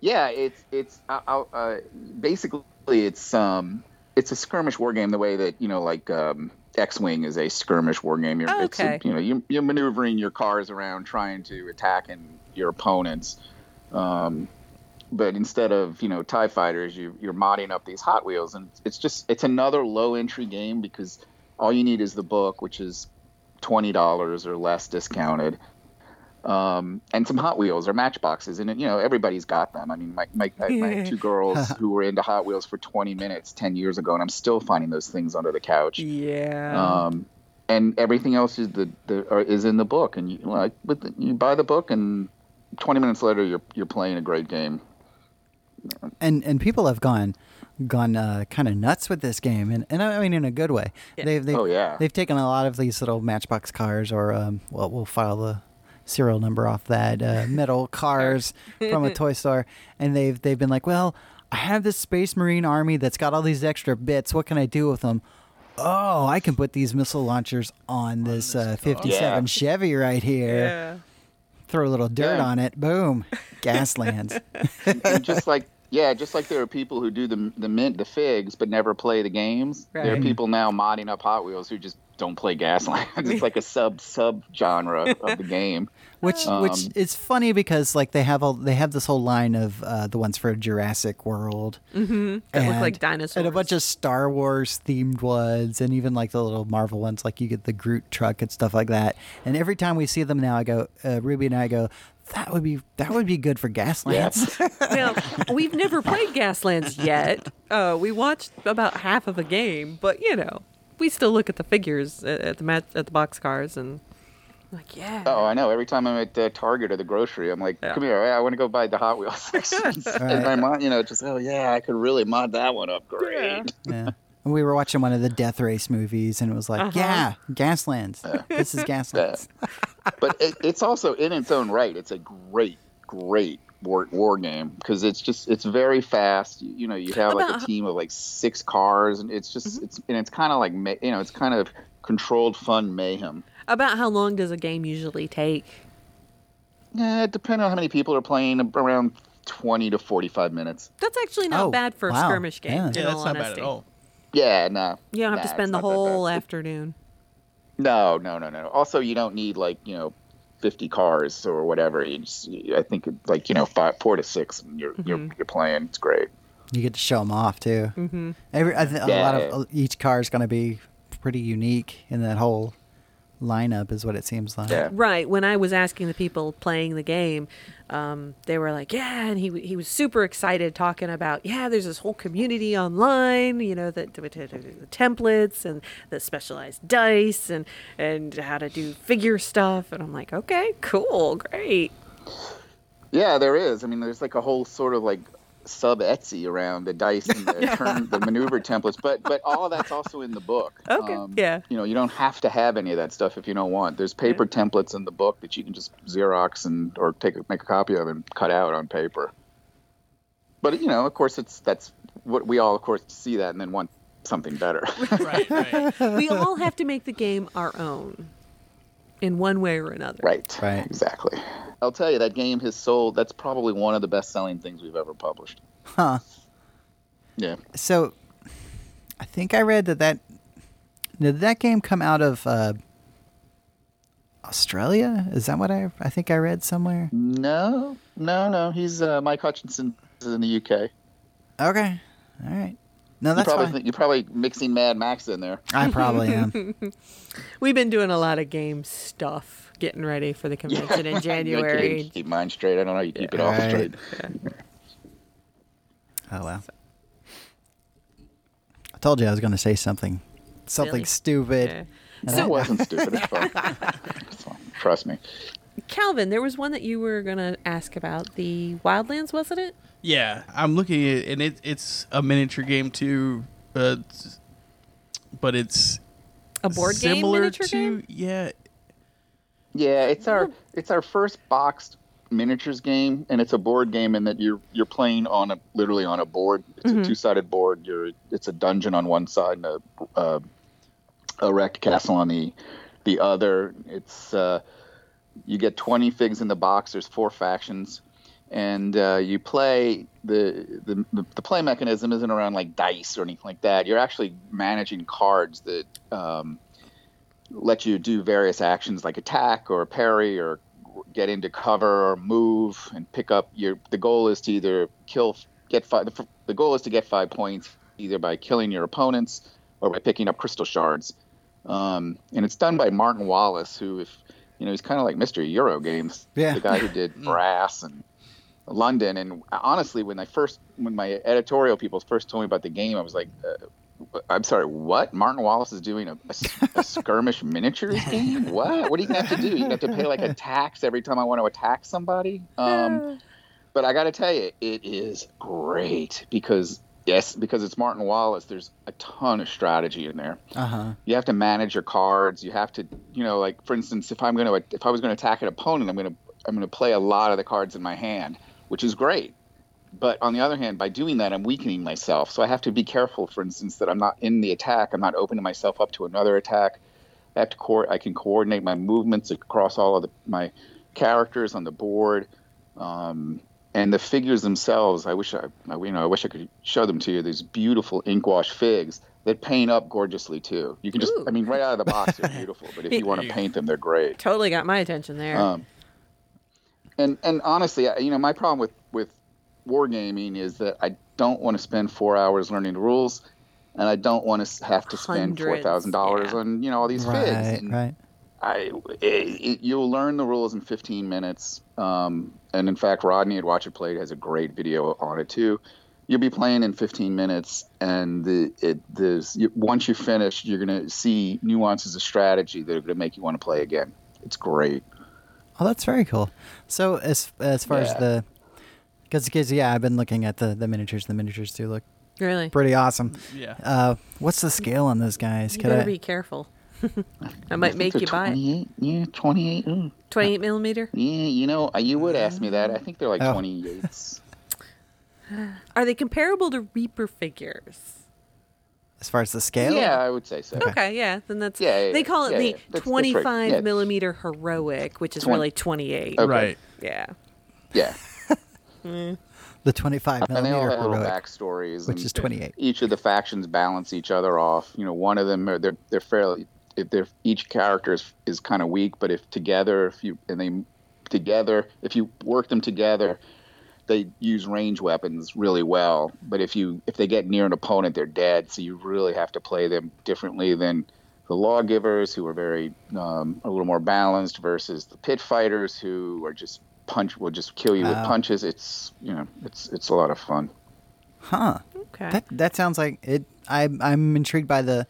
yeah, it's it's uh, uh, uh, basically it's um it's a skirmish war game the way that you know like um, X-wing is a skirmish war game. You're,
Oh,
it's a-
okay.
you know you, you're maneuvering your cars around trying to attack and your opponents. Um, but instead of you know Tie fighters, you, you're modding up these Hot Wheels, and it's just it's another low entry game because all you need is the book, which is twenty dollars or less discounted, um, and some Hot Wheels or Matchboxes, and you know everybody's got them. I mean, my my, my, my two girls who were into Hot Wheels for twenty minutes ten years ago, and I'm still finding those things under the couch.
Yeah.
Um, and everything else is the, the or is in the book, and you like with the, you buy the book, and twenty minutes later you're you're playing a great game.
And and people have gone gone uh, kind of nuts with this game, and, and I mean in a good way. They've, they've
Oh, yeah.
they've taken a lot of these little Matchbox cars, or um, well, we'll file the serial number off that uh, metal cars from a toy store, and they've they've been like, well, I have this Space Marine army that's got all these extra bits. What can I do with them? Oh, I can put these missile launchers on this uh, 57
Yeah.
Chevy right here.
yeah.
Throw a little dirt
Yeah.
on it. Boom. Gaslands.
and just like yeah, just like there are people who do the the mint the figs but never play the games. There are people now modding up Hot Wheels who just don't play Gaslands. it's like a sub sub genre of the game.
which
Um,
which is funny because like they have all they have this whole line of uh, the ones for Jurassic World mm-hmm.
That look like dinosaurs.
and a bunch of Star Wars themed ones and even like the little Marvel ones like you get the Groot truck and stuff like that and every time we see them now I go uh, Ruby and I go that would be that would be good for Gaslands
well, we've never played Gaslands yet. Uh, we watched about half of a game, but you know, we still look at the figures at, at the mat- at the box cars and like, yeah.
Oh, I know. Every time I'm at uh, Target or the grocery, I'm like,
Yeah.
"Come here, I want to go buy the Hot Wheels section." And my mom, you know, just oh yeah, I could really mod that one up great.
yeah and we were watching one of the Death Race movies and it was like
Uh-huh.
yeah Gaslands this is Gaslands
but it, it's also in its own right. It's a great, great war, war game because it's just it's very fast. You, you know, you have like
About-
a team of like six cars, and it's just it's and it's kind of like ma- you know it's kind of controlled fun mayhem.
About how long does a game usually take?
Yeah, depending on how many people are playing, around twenty to forty-five minutes.
That's actually not
Oh,
bad for a skirmish game.
Yeah.
in
Yeah, that's
all
not bad at all.
Yeah, no.
You don't have
nah,
to spend the whole afternoon.
No, no, no, no. Also, you don't need like you know, fifty cars or whatever. You just, I think it's like you know, five, four to six. And you're you're you're playing. It's great.
You get to show them off too. Mm-hmm. Every I th- a lot of each car is going to be pretty unique in that whole lineup, is what it seems like.
Yeah.
Right. When I was asking the people playing the game, um, they were like, "Yeah," and he he was super excited talking about, "Yeah, there's this whole community online, you know, that the, the templates and the specialized dice and and how to do figure stuff." And I'm like, "Okay, cool, great."
Yeah, there is. I mean, there's like a whole sort of like sub Etsy around the dice and the turn, the maneuver templates, but but all of that's also in the book. Um,
Okay, yeah.
You know, you don't have to have any of that stuff if you don't want. There's paper templates in the book that you can just Xerox and or take a, make a copy of and cut out on paper. But you know, of course, it's that's what we all, of course, see that and then want something better.
Right, right.
we all have to make the game our own, in one way or another.
right.
Right.
Exactly. I'll tell you, that game has sold. That's probably one of the best-selling things we've ever published.
Huh.
Yeah.
So, I think I read that that did that game come out of uh, Australia? Is that what I I think I read somewhere?
No, no, no. He's uh, Mike Hutchinson is in the UK.
Okay, all right. No,
You
that's
probably
fine.
think, you're probably mixing Mad Max in there.
I probably am.
We've been doing a lot of game stuff, getting ready for the convention in
I can't
January.
keep mine straight. I don't know how you keep it all
Right.
straight.
Oh well. I told you I was going to say something, something
Silly.
stupid.
Yeah.
And
That wasn't stupid. It's fine. It's fine. Trust me.
Calvin, there was one that you were going to ask about the Wildlands, wasn't it?
Yeah, I'm looking at it, and it, it's a miniature game too, but but it's
A board game
similar
miniature
to
game?
yeah.
Yeah, it's our it's our first boxed miniatures game, and it's a board game in that you're you're playing on a literally on a board. It's a two sided board. You're it's a dungeon on one side and a uh, a wrecked castle on the the other. It's uh, you get 20 figs in the box. There's four factions, and uh, you play the, the the play mechanism isn't around like dice or anything like that. You're actually managing cards that um, let you do various actions like attack or parry or get into cover or move and pick up your. The goal is to either kill, get five. The, the goal is to get five points either by killing your opponents or by picking up crystal shards. Um, and it's done by Martin Wallace, who, if you know, he's kind of like Mr. Euro Games,
Yeah.
the guy who did Brass and London. And honestly, when I first, when my editorial people first told me about the game, I was like, uh, I'm sorry, what? Martin Wallace is doing a a skirmish miniatures game? What? What are you gonna have to do? You have to pay like a tax every time I want to attack somebody? Um, but I got to tell you, it is great because yes, because it's Martin Wallace. There's a ton of strategy in there
Uh huh.
you have to manage your cards. You have to, you know, like for instance, if I'm going to, if I was going to attack an opponent, I'm going to, I'm going to play a lot of the cards in my hand, which is great. But on the other hand, by doing that, I'm weakening myself. So I have to be careful, for instance, that I'm not in the attack. I'm not opening myself up to another attack. I have to co- I can coordinate my movements across all of the, my characters on the board. Um, and the figures themselves, I wish I, I- you know, I wish I could show them to you. These beautiful ink wash figs that paint up gorgeously too. You can just, I mean, right out of the box, they're beautiful. But if you want to paint them, they're great.
Totally got my attention there.
Um, and and honestly, you know, my problem with with wargaming is that I don't want to spend four hours learning the rules, and I don't want to have to spend four
Hundreds,
thousand dollars
yeah.
on you know all these figs.
Right.
And
Right.
I it, it, you'll learn the rules in 15 minutes. Um, and in fact, Rodney at Watch It Played has a great video on it too. You'll be playing in 15 minutes, and the it there's you, once you finish, you're gonna see nuances of strategy that are gonna make you want to play again. It's great.
Oh, that's very cool. So as as far as
Yeah.
the because because yeah, I've been looking at the the miniatures. The miniatures do look
really?
pretty awesome.
Yeah.
Uh, what's the scale on those guys?
You
Could
better
I?
be careful. I might
I
make
they're
you buy it.
28, Yeah, 28. mm.
28 millimeter.
Yeah, you know, uh, you would ask me that. I think they're like
Oh.
28s.
Are they comparable to Reaper figures?
As far as the scale?
Yeah, I would say so.
Okay, yeah, then that's
Yeah, yeah,
they call it
yeah,
the
yeah. That's- that's right.
25
Yeah.
millimeter heroic, which is
Twen-
really 28.
Okay.
Right.
Yeah.
Yeah.
The 25
and they all
millimeter
have little
heroic.
backstories.
which
and
is 28.
Each of the factions balance each other off. You know, one of them are they're they're fairly if they're each character is, is kind of weak, but if together, if you and they together, if you work them together, they use range weapons really well. But if you if they get near an opponent, they're dead. So you really have to play them differently than the lawgivers, who are very um, a little more balanced, versus the pit fighters, who are just punch will just kill you with punches. It's you know it's it's a lot of fun.
Huh.
Okay.
That that sounds like it. I'm I'm intrigued by the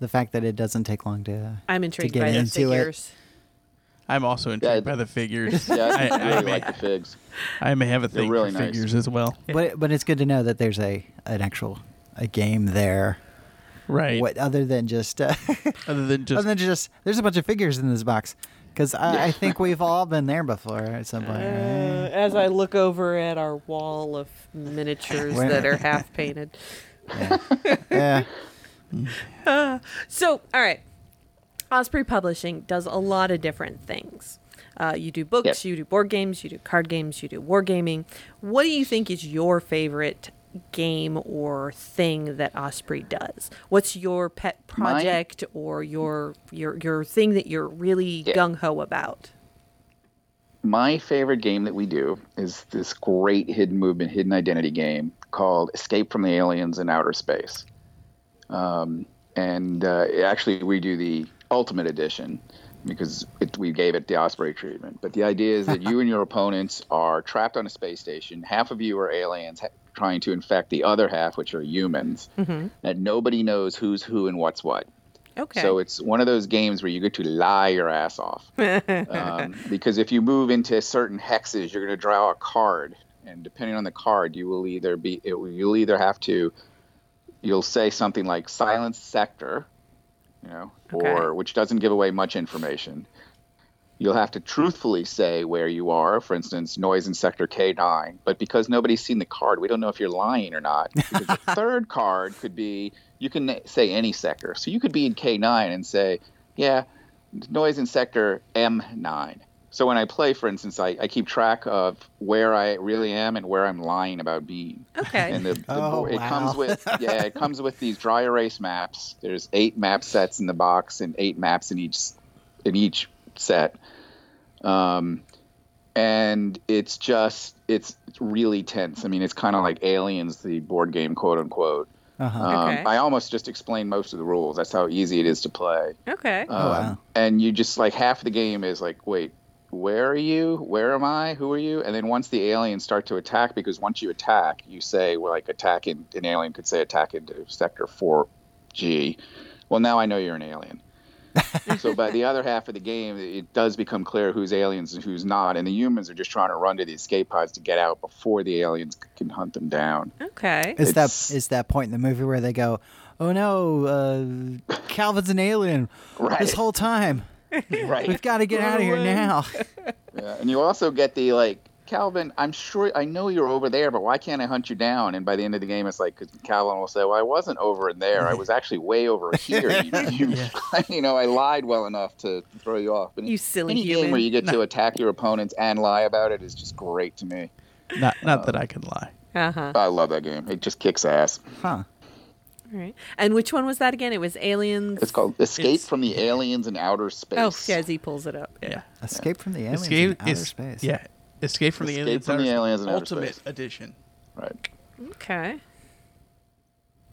the fact that it doesn't take long to.
I'm intrigued to
get
by the
into it.
Figures.
I'm also intrigued
Yeah,
by the figures.
Yeah, I,
I, I
really
may,
like the figs.
I may have a thing
really
for
nice.
figures as well.
But but it's good to know that there's a an actual a game there.
Right.
What other than just uh,
Other than just
other than just there's a bunch of figures in this box because I, I think we've all been there before at some point.
Uh,
right?
as I look over at our wall of miniatures
Where-
that are half painted.
Yeah.
So, all right. Osprey Publishing does a lot of different things. Uh, you do books,
Yep.
you do board games, you do card games, you do wargaming. What do you think is your favorite game or thing that Osprey does? What's your pet project or your your your thing that you're really
Yeah.
gung ho about?
My favorite game that we do is this great hidden movement, hidden identity game called Escape from the Aliens in Outer Space. Um, and uh, actually, we do the Ultimate Edition because it, we gave it the Osprey treatment. But the idea is that you and your opponents are trapped on a space station. Half of you are aliens ha- trying to infect the other half, which are humans. And nobody knows who's who and what's what.
Okay.
So it's one of those games where you get to lie your ass off. um, because if you move into certain hexes, you're going to draw a card, and depending on the card, you will either be it, you'll either have to you'll say something like "silence sector," you know,
Okay.
or which doesn't give away much information. you'll have to truthfully say where you are. For instance, noise in sector K9. But because nobody's seen the card, we don't know if you're lying or not. Because the third card could be you can say any sector. So you could be in K9 and say, yeah, noise in sector M9. So when I play, for instance, I, I keep track of where I really am and where I'm lying about being.
Okay.
And the, the
Oh,
board, it comes with yeah, it comes with these dry erase maps. There's eight map sets in the box and eight maps in each in each set. Um, and it's just it's, it's really tense. I mean, it's kind of like Aliens, the board game, quote unquote.
Uh-huh.
Um,
Okay.
I almost just explained most of the rules. That's how easy it is to play.
Okay.
Um,
Oh, wow.
And you just like half the game is like, wait, where are you? Where am I? Who are you? And then once the aliens start to attack, because once you attack, you say, well, like attack in, an alien could say attack into sector 4G. Well, now I know you're an alien. so by the other half of the game, it does become clear who's aliens and who's not, and the humans are just trying to run to the escape pods to get out before the aliens can hunt them down.
Okay.
Is
It's-
that is that point in the movie where they go, "Oh no, uh, Calvin's an alien
Right.
this whole time.
right.
We've got to get out of here now."
Yeah, and you also get the like Calvin. I'm sure I know you're over there, but why can't I hunt you down? And by the end of the game, it's like 'cause Calvin will say, "Well, I wasn't over in there. I was actually way over here. You, you, you know, I lied well enough to throw you off." But
You silly
any
human.
game where you get to attack your opponents and lie about it is just great to me.
Not not that I can lie.
Uh huh.
I love that game. It just kicks ass.
Huh.
All right. And which one was that again? It was Aliens.
It's called Escape
It's-
from the Aliens in Outer Space.
Oh, yeah, as he pulls it up. Yeah.
Yeah.
Escape from the aliens
Escape
in outer
is
space.
yeah. Escape from the
Escape
aliens.
from the
Outer-
Aliens in Outer
Ultimate
Space.
edition.
Right.
Okay.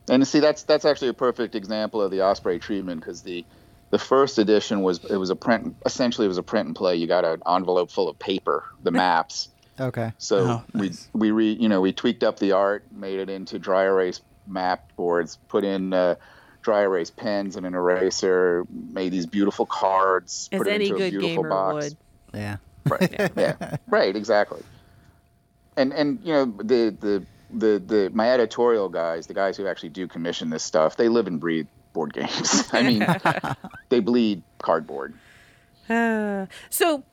And see, that's that's actually a perfect example of the Osprey treatment because the the first edition was it was a print essentially it was a print and play. You got an envelope full of paper, the maps.
Okay.
So
Oh, nice.
we we re, you know we tweaked up the art, made it into dry erase map boards, put in uh, dry erase pens and an eraser, made these beautiful cards,
As
put it
any
into a
good
beautiful
gamer
box.
would.
Yeah.
Right. yeah. Right. Exactly. And and you know the the the the my editorial guys, the guys who actually do commission this stuff, they live and breathe board games. I mean, they bleed cardboard.
Uh, so,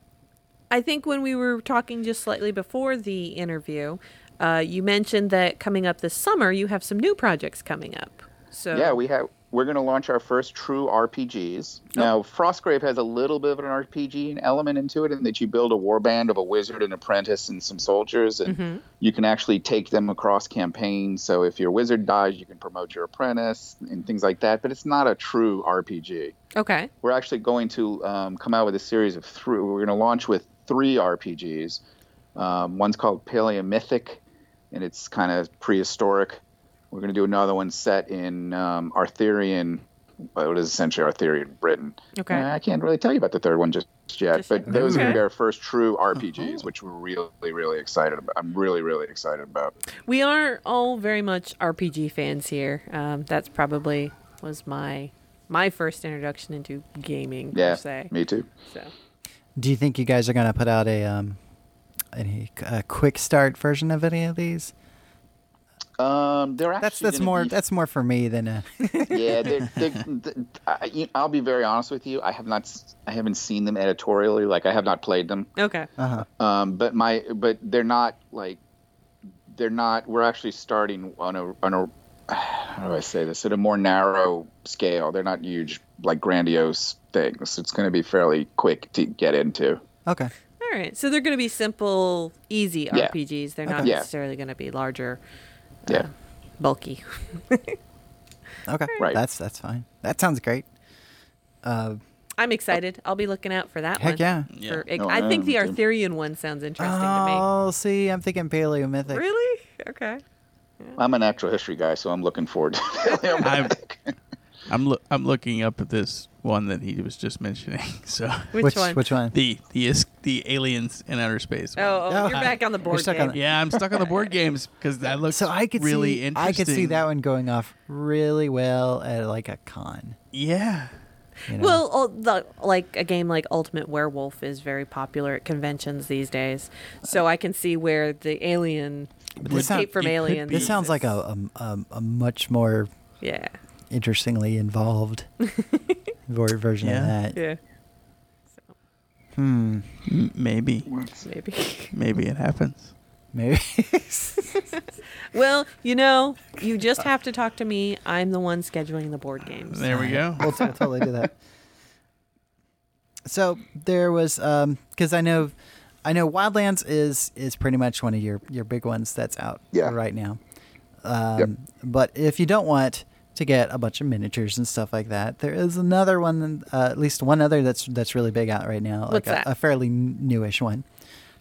I think when we were talking just slightly before the interview, uh, you mentioned that coming up this summer, you have some new projects coming up. So
Yeah, we have. We're going to launch our first true RPGs. Now, Frostgrave has a little bit of an RPG element into it, in that you build a warband of a wizard, an apprentice, and some soldiers, and you can actually take them across campaigns. So, if your wizard dies, you can promote your apprentice and things like that. But it's not a true RPG.
Okay.
We're actually going to um, come out with a series of three. We're going to launch with three RPGs. Um, one's called Paleomythic, and it's kind of prehistoric. We're going to do another one set in um, Arthurian, what is essentially Arthurian Britain.
Okay.
Uh, I can't really tell you about the third one just yet,
Just
but
yet.
those are going to be our first true RPGs, which we're really, really excited about. I'm really, really excited about.
We are all very much RPG fans here. Um, that's probably was my my first introduction into gaming
Yeah,
per se.
me too.
So
Do you think you guys are gonna put out a um, any a quick start version of any of these?
Um, they're actually
That's that's more
be
that's more for me than a.
yeah, they're, they're, th I, you- I'll be very honest with you. I have not, s- I haven't seen them editorially. Like I have not played them.
okay.
uh-huh.
Um, but my, but they're not like, they're not. We're actually starting on a, on a, how do I say this? At a more narrow scale. They're not huge, like grandiose things. It's going to be fairly quick to get into.
Okay.
All right. So they're going to be simple, easy
Yeah.
RPGs. They're not
Yeah.
necessarily going to be larger,
Yeah.
bulky.
Okay.
Right.
That's that's fine. That sounds great. Uh,
I'm excited. I'll be looking out for that one.
heck yeah.
Yeah.
For-
No,
I
I
think the. Arthurian one sounds interesting to me.
Oh, see, I'm thinking Paleomythic.
me. Really? Okay.
I'm a natural history guy, so I'm looking forward to
I'm I'm loo- I'm looking up at this one that he was just mentioning. So
Which,
which
one?
Which one?
the the is- the aliens in outer space.
Oh, oh,
Oh,
you're
I-
back on the board game.
on the-
Yeah, I'm stuck on the board games because that looks
So I could
really
see
interesting.
I could see that one going off really well at like a con.
Yeah.
You know?
Well, oh, the, like a game like Ultimate Werewolf is very popular at conventions these days, so I can see where the alien
But this sound-
escape from aliens.
this sounds like a, a, a, a much more
yeah,
interestingly involved ver- version
Yeah.
of that.
yeah.
M- maybe,
Maybe.
maybe it happens.
Maybe.
well, you know, you just have to talk to me. I'm the one scheduling the board games.
There we go.
we'll t- totally do that. So there was because I know I know Wildlands is is pretty much one of your your big ones that's out
Yeah.
right now. Um, But if you don't want to get a bunch of miniatures and stuff like that, there is another one, uh, at least one other that's that's really big out right now,
What's
like
that?
a, a fairly newish one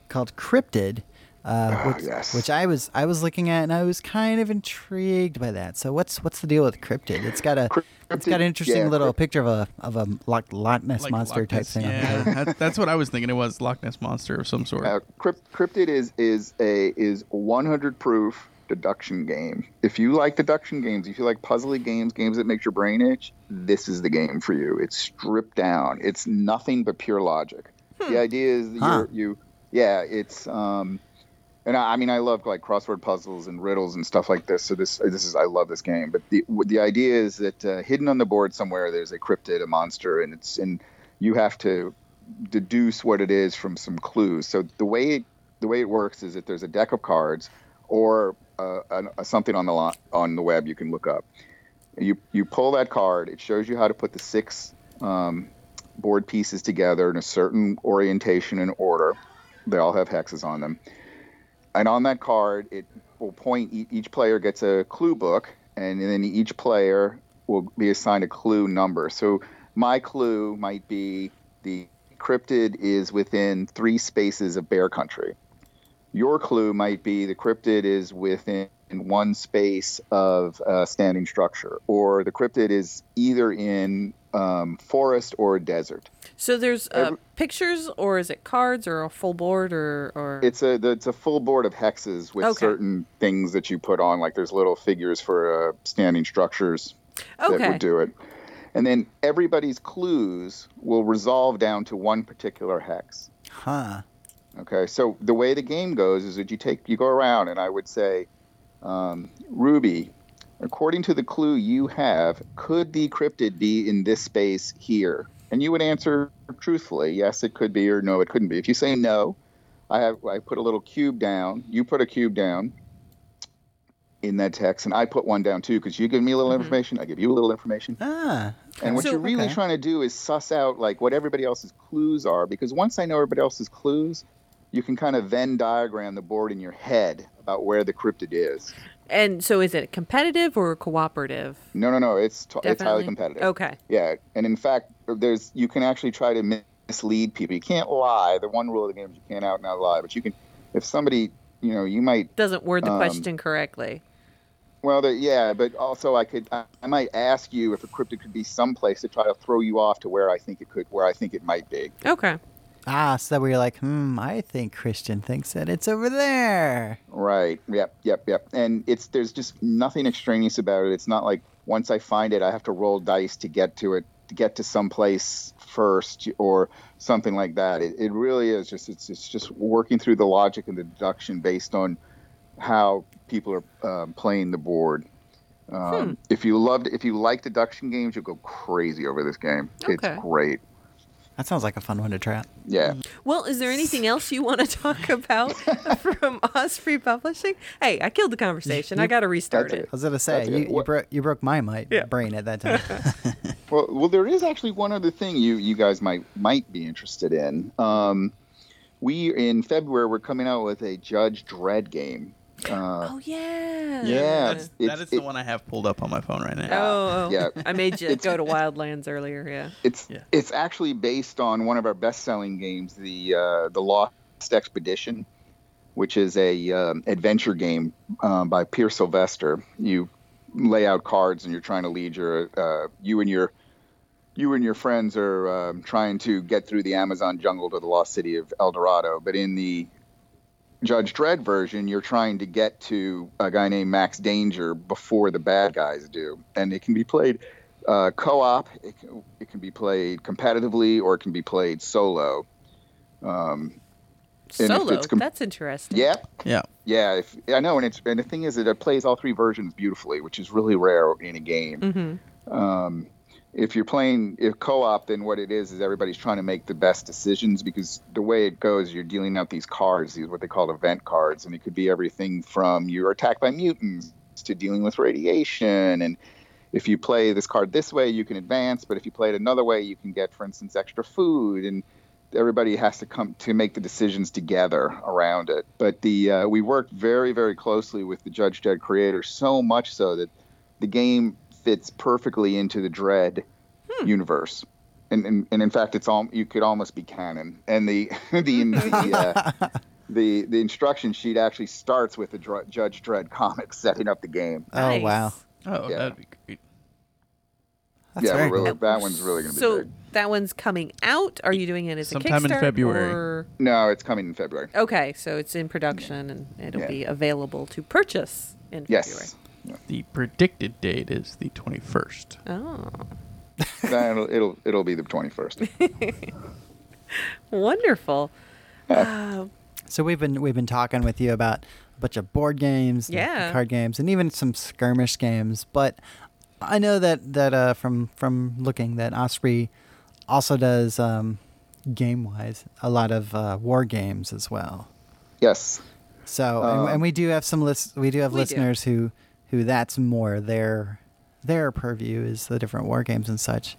called Cryptid. Uh,
Ah,
which,
yes.
which I was I was looking at and I was kind of intrigued by that. So what's what's the deal with Cryptid? It's got a it's got an interesting
yeah,
little
Crypt-
picture of a of a Loch, Loch Ness
Like
monster
Loch
type thing.
Yeah, that, that's what I was thinking. It was Loch Ness monster of some sort.
Uh, Crypt, Cryptid is is a is 100 proof deduction game. If you like deduction games, if you like puzzly games, games that make your brain itch, this is the game for you. It's stripped down. It's nothing but pure logic. The idea is that
Huh.
you're, you, yeah, it's um, and I, I mean I love like crossword puzzles and riddles and stuff like this. So this this is I love this game. But the the idea is that uh, hidden on the board somewhere there's a cryptid, a monster, and it's and you have to deduce what it is from some clues. So the way it, the way it works is that there's a deck of cards or uh, something on the lo- on the web you can look up. You you pull that card. It shows you how to put the six um, board pieces together in a certain orientation and order. They all have hexes on them. And on that card, it will point. Each player gets a clue book, and then each player will be assigned a clue number. So my clue might be the cryptid is within three spaces of bear country. Your clue might be the cryptid is within one space of a standing structure, or the cryptid is either in um, forest or desert.
So there's uh,
Every-
pictures, or is it cards, or a full board, or or
It's a it's a full board of hexes with
Okay.
certain things that you put on, like there's little figures for uh, standing structures that would do it. And then everybody's clues will resolve down to one particular hex.
Huh.
Okay, so the way the game goes is that you take you go around, and I would say, um, Ruby, according to the clue you have, could the cryptid be in this space here? And you would answer truthfully, yes, it could be, or no, it couldn't be. If you say no, I have I put a little cube down. You put a cube down in that text, and I put one down too, because you give me a little information, I give you a little information.
Ah.
And what
So-
you're really
okay.
trying to do is suss out like what everybody else's clues are, because once I know everybody else's clues, you can kind of Venn diagram the board in your head about where the cryptid is.
And so, is it competitive or cooperative?
No, no, no, it's t- it's highly competitive.
Okay.
Yeah, and in fact, there's you can actually try to mislead people. You can't lie. The one rule of the game is you can't out and out lie. But you can, if somebody, you know, you might
Doesn't word the
Um,
question correctly.
Well, the, yeah, but also I could I, I might ask you if a cryptid could be someplace to try to throw you off to where I think it could, where I think it might be.
Okay.
Ah, so that where you're like, hmm, I think Christian thinks that it's over there.
Right. Yep. Yep. Yep. And it's there's just nothing extraneous about it. It's not like once I find it, I have to roll dice to get to it, to get to some place first, or something like that. It, it really is just it's it's just working through the logic and the deduction based on how people are um, playing the board. Um, If you loved, if you like deduction games, you'll go crazy over this game.
Okay.
It's great.
That sounds like a fun one to try. out.
Yeah.
Well, is there anything else you want to talk about from Osprey Publishing? Hey, I killed the conversation. I got to restart
That's
it.
I was gonna say you, you
What-
broke you broke my might,
Yeah.
brain at that time.
Well, well, there is actually one other thing you you guys might might be interested in. Um, we in February we're coming out with a Judge Dredd game. Uh,
Oh yeah.
Yeah.
That's,
It's-
that is the one I have pulled up on my phone right now.
Oh, oh.
Yeah.
I made you go to Wildlands earlier. Yeah.
it's
Yeah.
it's actually based on one of our best selling games, the uh, the Lost Expedition, which is a um, adventure game um, by Pierre Sylvester. You lay out cards and you're trying to lead your uh, you and your you and your friends are um, trying to get through the Amazon jungle to the lost city of El Dorado. But in the Judge Dredd version, you're trying to get to a guy named Max Danger before the bad guys do, and it can be played uh, co-op. It can, it can be played competitively, or it can be played solo. Um, And
Solo.
it's com-
That's interesting.
yeah,
Yeah.
yeah. If, I know, and it's and the thing is that it plays all three versions beautifully, which is really rare in a game.
Mm-hmm.
Um, if you're playing if co-op, then what it is is everybody's trying to make the best decisions because the way it goes, you're dealing out these cards, these what they call event cards, and it could be everything from you're attacked by mutants to dealing with radiation and if you play this card this way, you can advance, but if you play it another way, you can get, for instance, extra food, and everybody has to come to make the decisions together around it. But the uh, we worked very, very closely with the Judge Dredd creator, so much so that the game fits perfectly into the Dredd universe. And, and, and in fact, it's all you could almost be canon. And the the the, uh, the the instruction sheet actually starts with the Dr- Judge Dredd comic setting up the game.
Oh
Nice.
wow.
Oh,
Yeah.
that'd be great.
That's
yeah, really,
cool.
that one's really going to be
So
big.
that one's coming out. Are you doing it as a
Sometime in February.
or-
No, it's coming in February.
Okay, so it's in production and it'll
Yeah.
be available to purchase in February.
Yes.
The predicted date is the 21st.
Oh,
That'll, it'll it'll be the 21st.
wonderful. Uh,
So we've been we've been talking with you about a bunch of board games, and
Yeah.
card games, and even some skirmish games. But I know that that uh, from from looking that Osprey also does um, game wise a lot of uh, war games as well.
yes.
So and,
Um,
and we do have some list we do have
We do.
listeners who who that's more their their purview is the different war games and such.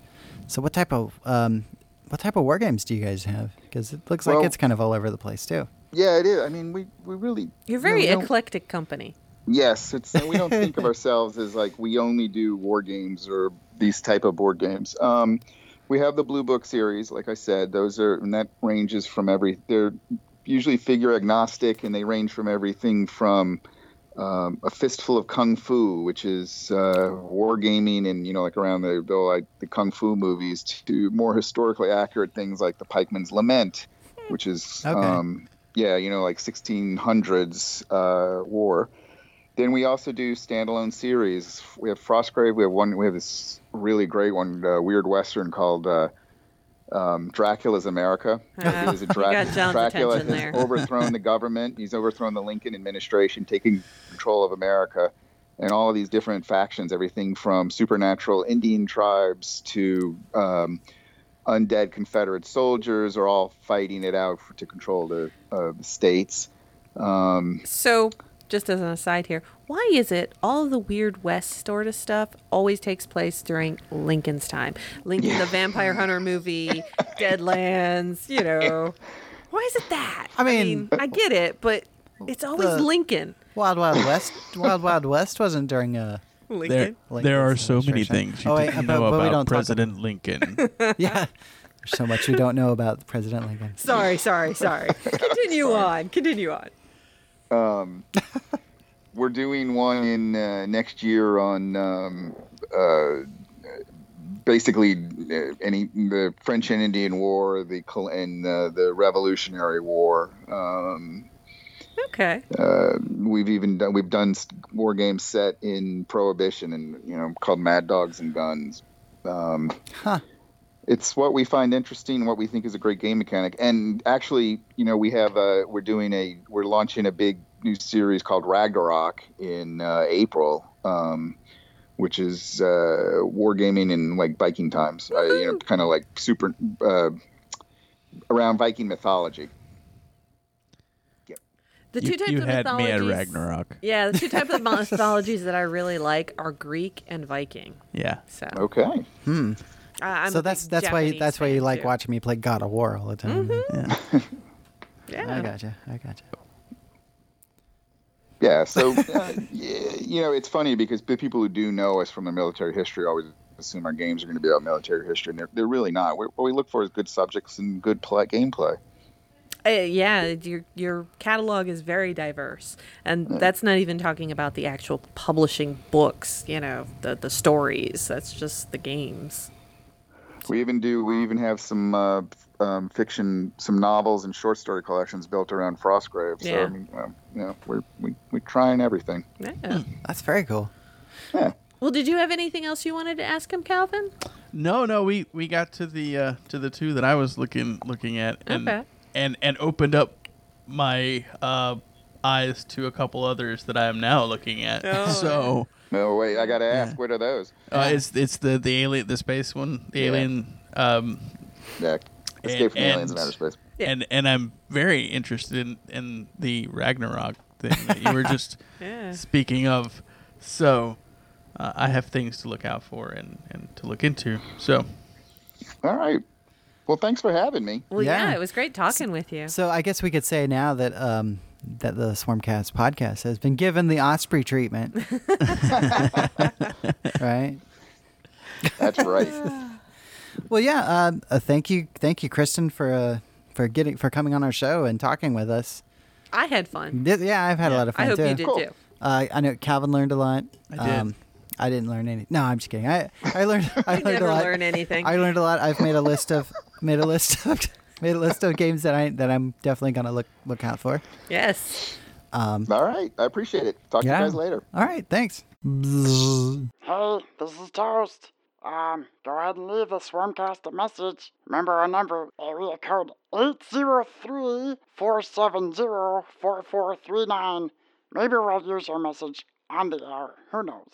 So what type of um, what type of war games do you guys have? Because it looks like it's kind of all over the place too.
Yeah, it is. I mean, we we really
you're
you know,
very eclectic company.
Yes, it's we don't think of ourselves as like we only do war games or these type of board games. Um, we have the Blue Book series, like I said. Those are and that ranges from every. They're usually figure agnostic, and they range from everything from um, a fistful of kung fu, which is uh, war gaming, and you know, like around the, the like the kung fu movies, to more historically accurate things like the Pikeman's Lament, which is
Okay.
um, yeah, you know, like 1600s uh, war. Then we also do standalone series. We have Frostgrave. We have one. We have this really great one, uh, weird western called uh, um, Dracula's America.
Uh,
He is a
you
Dra- Dracula has
there.
overthrown the government. He's overthrown the Lincoln administration, taking control of America, and all of these different factions. Everything from supernatural Indian tribes to um, undead Confederate soldiers are all fighting it out for, to control the, uh, states. Um,
So, just as an aside here, why is it all the Weird West sort of stuff always takes place during Lincoln's time? Lincoln, the Vampire Hunter movie, Deadlands, you know. Why is it that?
I mean-
I get it, but it's always
The-
Lincoln.
Wild Wild West. Wild Wild West wasn't during uh, a.
There,
Lincoln.
there are so many things you
Oh, wait,
didn't
but-
know
but
about
don't talk
President Lincoln.
Yeah. There's so much you don't know about President Lincoln.
Sorry, sorry, sorry. Continue on. Continue on.
Um, we're doing one in uh, next year on um, uh, basically uh, any the French and Indian War, the and uh, the Revolutionary War. Um,
Okay.
uh, we've even done we've done war games set in Prohibition and you know called Mad Dogs and Guns. Um,
Huh.
It's what we find interesting, what we think is a great game mechanic, and actually, you know, we have a we're doing a we're launching a big new series called Ragnarok in uh, April, um, which is uh, wargaming in like Viking times, uh, you know, kind of like super uh, around Viking mythology.
The
you
two types
you
of
had me at. Ragnarok.
Yeah, the two types of mythologies that I really like are Greek and Viking.
Yeah.
So
Okay.
Hmm.
I- I'm
so
a
that's
big
that's why
Japanese
that's why you like
too.
watching me play God of War all the time.
Mm-hmm.
Yeah.
Yeah.
I gotcha. I gotcha.
Yeah, so uh, you know, it's funny because the people who do know us from the military history always assume our games are going to be about military history, and they're, they're really not. we what we look for is good subjects and good play, gameplay.
Uh, yeah, your your catalog is very diverse, and that's not even talking about the actual publishing books. You know, the the stories. That's just the games.
We even do. We even have some uh, um, fiction, some novels and short story collections built around Frostgrave. So
Yeah.
I mean, uh, you know, we're we we trying everything.
Yeah.
That's very cool. Yeah.
Well, did you have anything else you wanted to ask him, Calvin?
No, no, we we got to the uh, to the two that I was looking looking at, and
Okay.
and and opened up my uh, eyes to a couple others that I am now looking at.
Oh.
So
No, wait, I gotta ask, what are those?
Uh, it's it's the the alien the space one the
Yeah.
alien um
Yeah, Escape from
And-
Aliens in Outer Space.
and and I'm very interested in, in the Ragnarok thing that you were just
Yeah.
speaking of. So uh, I have things to look out for and, and to look into. So
All right. Well, thanks for having me.
Well, yeah.
Yeah.
it was great talking with you.
So I guess we could say now that um, that the Swarmcast podcast has been given the Osprey treatment, right?
That's right.
Well, yeah. Um, uh, thank you, thank you, Christian, for uh, for getting for coming on our show and talking with us.
I had fun.
Th- Yeah, I've had a lot of fun
I hope
too.
you did
Cool.
too.
Uh, I know Calvin learned a lot. Um,
I did.
I didn't learn any. No, I'm just kidding. I I learned. I learned
never
a lot.
learn anything.
I learned a lot. I've made a list of made a list of made a list of games that I that I'm definitely gonna look look out for.
yes.
Um,
All right. I appreciate it. Talk
Yeah.
to you guys later.
all right, thanks.
Hey, this is Toast. Um, go ahead and leave the Swarmcast a message. Remember our number, area code 803-470-4439. Maybe we'll use your message on the air. Who knows?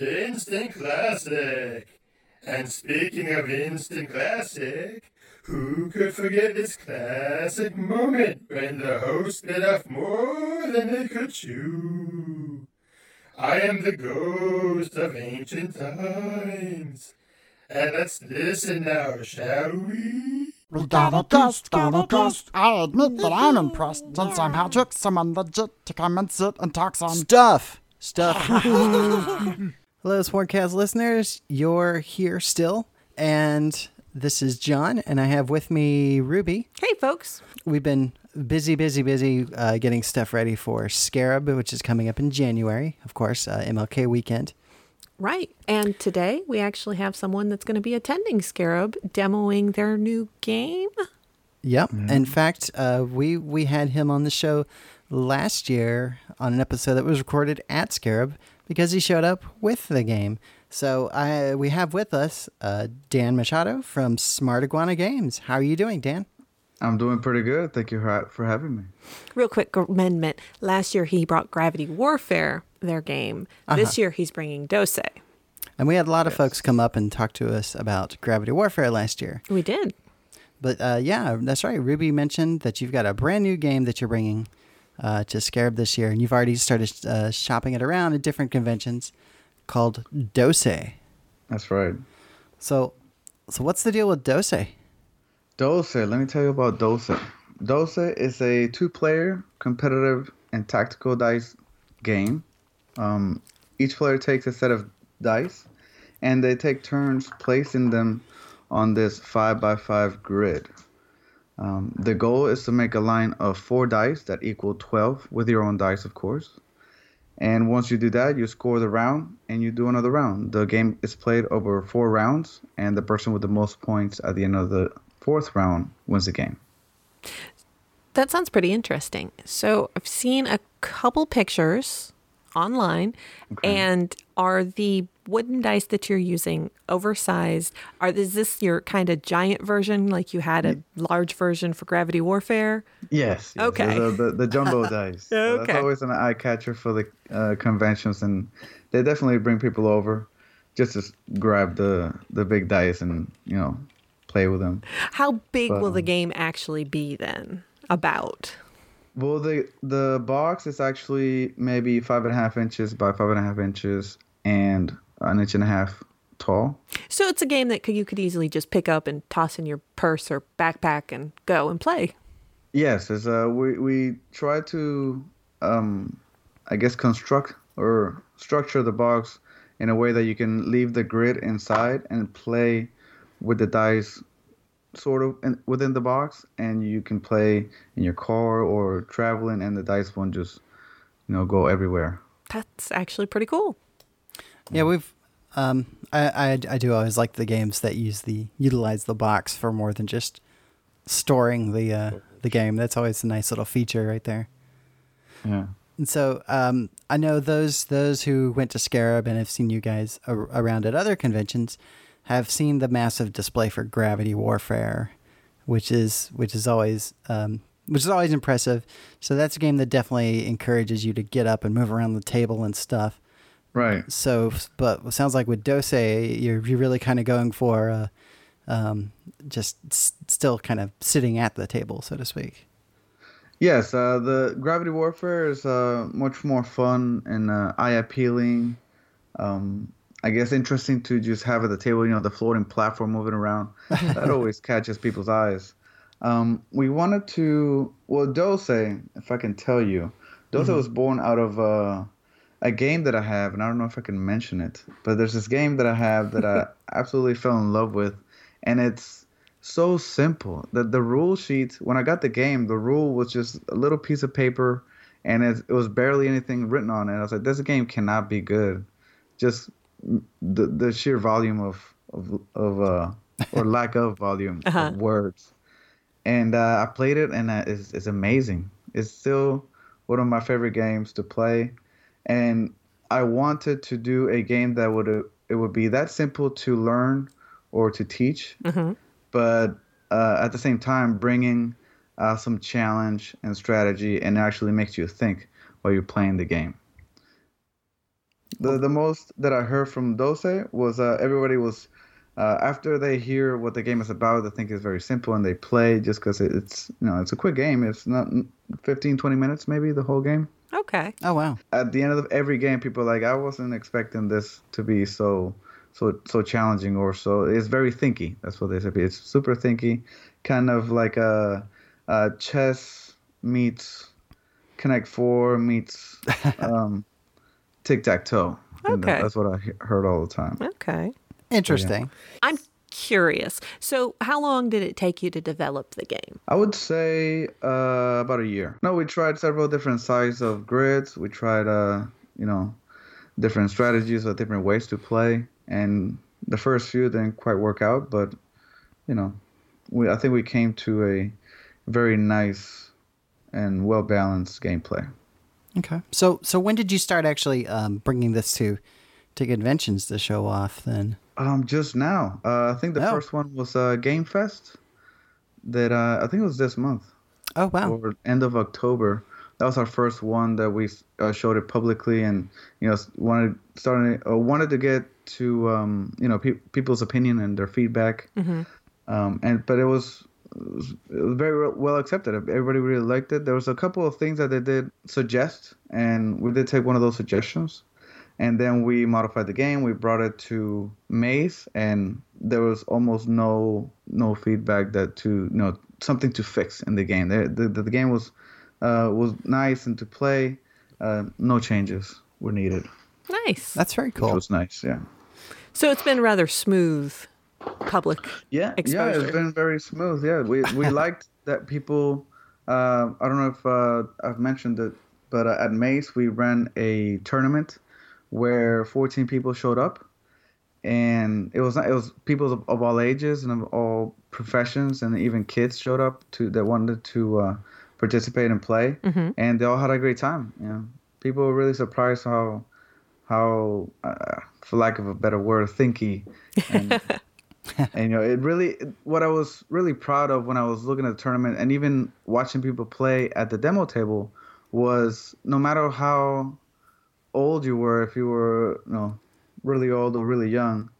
Instant Classic. And speaking of Instant Classic, who could forget this classic moment when the host bit off more than they could chew? I am the ghost of ancient times. And let's listen now, shall we?
We got a guest, got a guest. I admit that I'm impressed since somehow took someone legit to come and sit and talk some
Stuff. Stuff. Hello, Swarmcast listeners. You're here still, and this is John, and I have with me Ruby.
Hey, folks.
We've been busy, busy, busy uh, getting stuff ready for Scarab, which is coming up in January, of course, uh, MLK weekend.
Right. And today we actually have someone that's going to be attending Scarab demoing their new game.
Yep. In fact, uh, we we had him on the show last year on an episode that was recorded at Scarab because he showed up with the game. So I we have with us uh, Dan Machado from Smart Iguana Games. How are you doing, Dan?
I'm doing pretty good. Thank you for for having me.
Real quick amendment. Last year he brought Gravity Warfare, their game. This year he's bringing DOCE.
And we had a lot of folks come up and talk to us about Gravity Warfare last year.
We did.
But uh, yeah, that's right. Ruby mentioned that you've got a brand new game that you're bringing uh, to Scarab this year, and you've already started uh, shopping it around at different conventions called DOCE.
That's right.
So, so what's the deal with DOCE?
DOCE. Let me tell you about DOCE. DOCE is a two-player competitive and tactical dice game. Um, each player takes a set of dice, and they take turns placing them on this five by five grid. Um, the goal is to make a line of four dice that equal 12 with your own dice, of course. And once you do that, you score the round and you do another round. The game is played over four rounds, and the person with the most points at the end of the fourth round wins the game.
That sounds pretty interesting. So I've seen a couple pictures online, and are the wooden dice that you're using oversized? Are is this your kind of giant version, like you had a large version for Gravity Warfare?
Yes. yes.
Okay.
The, the, the jumbo dice.
Okay.
That's always an eye catcher for the uh, conventions, and they definitely bring people over just to grab the the big dice and you know play with them.
How big will
But,
the
um,
game actually be then? About
Well, the the box is actually maybe five and a half inches by five and a half inches and an inch and a half tall.
so it's a game that you could easily just pick up and toss in your purse or backpack and go and play.
Yes, it's, uh, we we try to, um, I guess, construct or structure the box in a way that you can leave the grid inside and play with the dice, sort of in, within the box, and you can play in your car or traveling, and the dice won't just, you know, go everywhere.
That's actually pretty cool.
Yeah, we've. Um, I, I I do always like the games that use the utilize the box for more than just storing the uh, the game. That's always a nice little feature right there.
Yeah.
And so um, I know those those who went to Scarab and have seen you guys ar- around at other conventions have seen the massive display for Gravity Warfare, which is which is always um, which is always impressive. So that's a game that definitely encourages you to get up and move around the table and stuff.
Right.
So, but it sounds like with DOCE, you're you're really kind of going for uh, um, just s- still kind of sitting at the table, so to speak.
Yes, uh, the Gravity Warfare is uh, much more fun and uh, eye appealing. Um, I guess interesting to just have at the table, you know, the floating platform moving around. that always catches people's eyes. Um, we wanted to, well, DOCE, if I can tell you, DOCE was born out of uh, a game that I have, and I don't know if I can mention it, but there's this game that I have that I absolutely fell in love with, and it's so simple. The the rule sheet when I got the game, the rule was just a little piece of paper, and it, it was barely anything written on it. I was like, this game cannot be good. Just the the sheer volume of of of uh or lack of volume of words, and uh, I played it, and uh, it's it's amazing. It's still one of my favorite games to play, and I wanted to do a game that would uh, it would be that simple to learn or to teach, but uh, at the same time bringing uh, some challenge and strategy and actually makes you think while you're playing the game. The the most that I heard from DOCE was uh, everybody was uh, after they hear what the game is about, they think it's very simple and they play just because it's you know it's a quick game. It's not 15, 20 minutes maybe the whole game
Okay.
Oh wow!
at the end of every game, people are like, I wasn't expecting this to be so so so challenging or so. It's very thinky. That's what they said. It's super thinky, kind of like a, a chess meets Connect Four meets um, tic tac toe.
Okay.
That's what I heard all the time.
Okay.
Interesting.
I'm curious. So, how long did it take you to develop the game?
I would say uh, about a year. No, we tried several different sizes of grids. We tried, uh, you know, different strategies or different ways to play. And the first few didn't quite work out, but you know, we I think we came to a very nice and well balanced gameplay.
Okay. So so when did you start actually um, bringing this to to conventions to show off? Then.
Um, just now. Uh, I think the
Oh.
first one was uh, Game Fest. That uh, I think it was this month.
Oh wow!
or end of October. That was our first one that we uh, showed it publicly, and you know wanted started uh, wanted to get to um, you know pe- people's opinion and their feedback. Um, and but it was, it was very well accepted. Everybody really liked it. There was a couple of things that they did suggest, and we did take one of those suggestions. And then we modified the game. We brought it to Mace, and there was almost no no feedback that to you know something to fix in the game. The the, the game was uh, was nice and to play. Uh, no changes were needed.
Nice.
That's very
cool.
cool.
was nice. Yeah.
So, it's been rather smooth public.
Yeah, yeah, it's been very smooth. Yeah, we we liked that people. Uh, I don't know if uh, I've mentioned it, but uh, at Mace we ran a tournament where 14 people showed up, and it was it was people of, of all ages and of all professions, and even kids showed up to that wanted to uh, participate and play, and they all had a great time. You know, people were really surprised how how, uh, for lack of a better word, thinky and and you know it really what i was really proud of when i was looking at the tournament and even watching people play at the demo table was no matter how old you were if you were you know really old or really young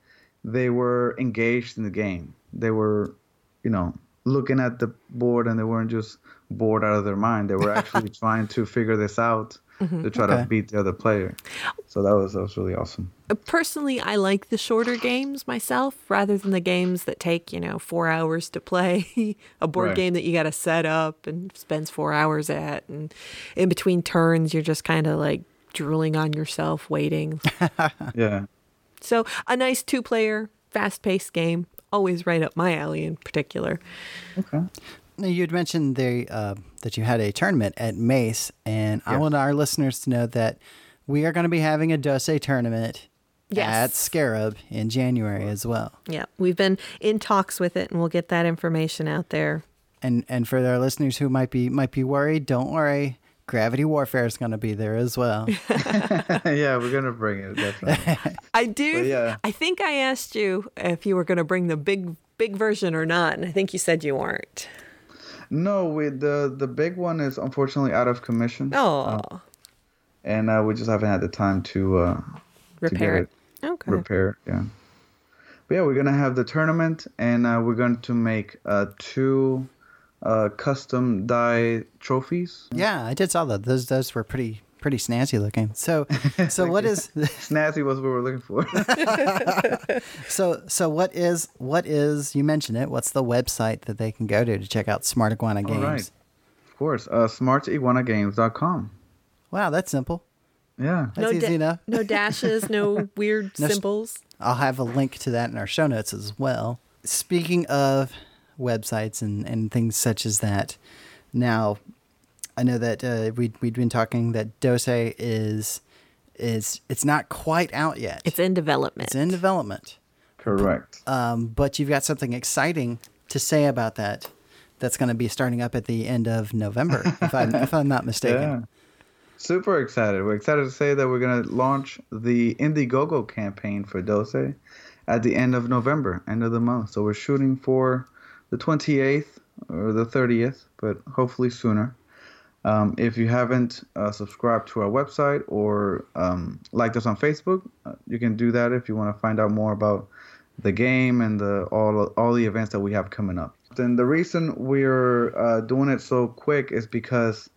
they were engaged in the game. They were you know looking at the board and they weren't just bored out of their mind. They were actually trying to figure this out mm-hmm. to try
Okay.
to beat the other player so that was that was really awesome
Personally, I like the shorter games myself rather than the games that take, you know, four hours to play. a board
Right.
game that you got to set up and spends four hours at. And in between turns, you're just kind of like drooling on yourself, waiting.
yeah
so, a nice two player, fast paced game. Always right up my alley in particular.
okay
Now, You had mentioned the, uh, that you had a tournament at Mace, and I want our listeners to know that we are going to be having a DOCE tournament at Scarab in January as well.
Yeah, we've been in talks with it and we'll get that information out there.
And and for our listeners who might be might be worried, don't worry. Gravity Warfare is going to be there as well.
yeah we're gonna bring it definitely
I do.
But yeah.
I think I asked you if you were going to bring the big big version or not, and I think you said you weren't.
No, we the the big one is unfortunately out of commission.
Oh, um,
and uh, we just haven't had the time to uh,
Repair
get
it. Okay.
repaired. Yeah. But yeah, we're gonna have the tournament, and uh, we're going to make uh, two uh, custom die trophies.
Yeah, I did saw that. Those those were pretty pretty snazzy looking. So so what is
Snazzy was what we're looking for.
so so what is what is you mentioned it? What's the website that they can go to to check out Smart Iguana games?
right. Of course, uh, smartiguanagames.com.
Wow, that's simple.
Yeah.
That's
no
easy
da-
enough.
no dashes, no weird
No s-
symbols.
I'll have a link to that in our show notes as well. Speaking of websites and, and things such as that, now I know that uh, we we'd been talking that DOCE is is it's not quite out yet.
It's in development.
It's in development,
Correct.
um, but you've got something exciting to say about that. That's going to be starting up at the end of November, if I'm if I'm not mistaken.
Yeah. Super excited. We're excited to say that we're going to launch the Indiegogo campaign for DOCE at the end of November, end of the month. So we're shooting for the 28th or the 30th, but hopefully sooner. Um, if you haven't uh, subscribed to our website or um, liked us on Facebook, uh, you can do that if you want to find out more about the game and the all all the events that we have coming up. And the reason we're uh, doing it so quick is because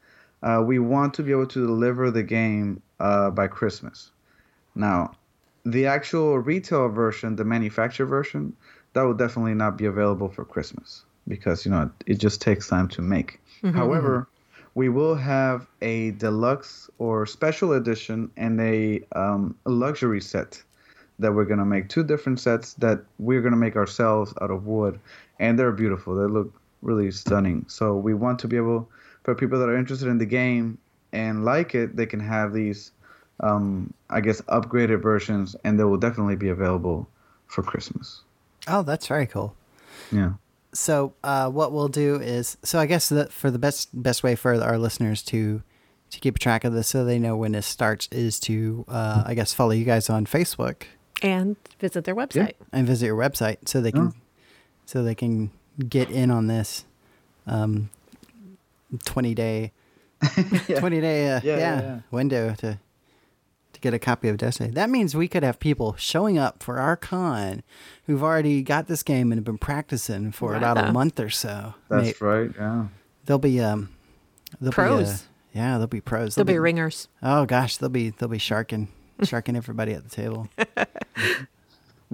uh, we want to be able to deliver the game uh, by Christmas. Now, the actual retail version, the manufacturer version, that will definitely not be available for Christmas because you know it just takes time to make. However, we will have a deluxe or special edition and a um, luxury set that we're gonna make. Two different sets that we're gonna make ourselves out of wood, and they're beautiful. They look really stunning. So we want to be able for people that are interested in the game and like it, they can have these, um, I guess, upgraded versions, and they will definitely be available for Christmas.
Oh, that's very cool.
Yeah.
so uh, what we'll do is so I guess that for the best best way for our listeners to to keep track of this so they know when this starts is to uh, I guess follow you guys on Facebook
and visit their website.
and visit your website so they can
Oh.
so they can get in on this um, twenty day twenty day uh,
Yeah,
yeah,
yeah, yeah.
window to to get a copy of Destiny. That means we could have people showing up for our con who've already got this game and have been practicing for
Right.
about a month or so.
That's
May-
right. Yeah.
They'll be um, they'll Be, uh,
Pros.
yeah, they'll be pros.
They'll be ringers.
Oh gosh, they'll be they'll be sharking sharking everybody at the table.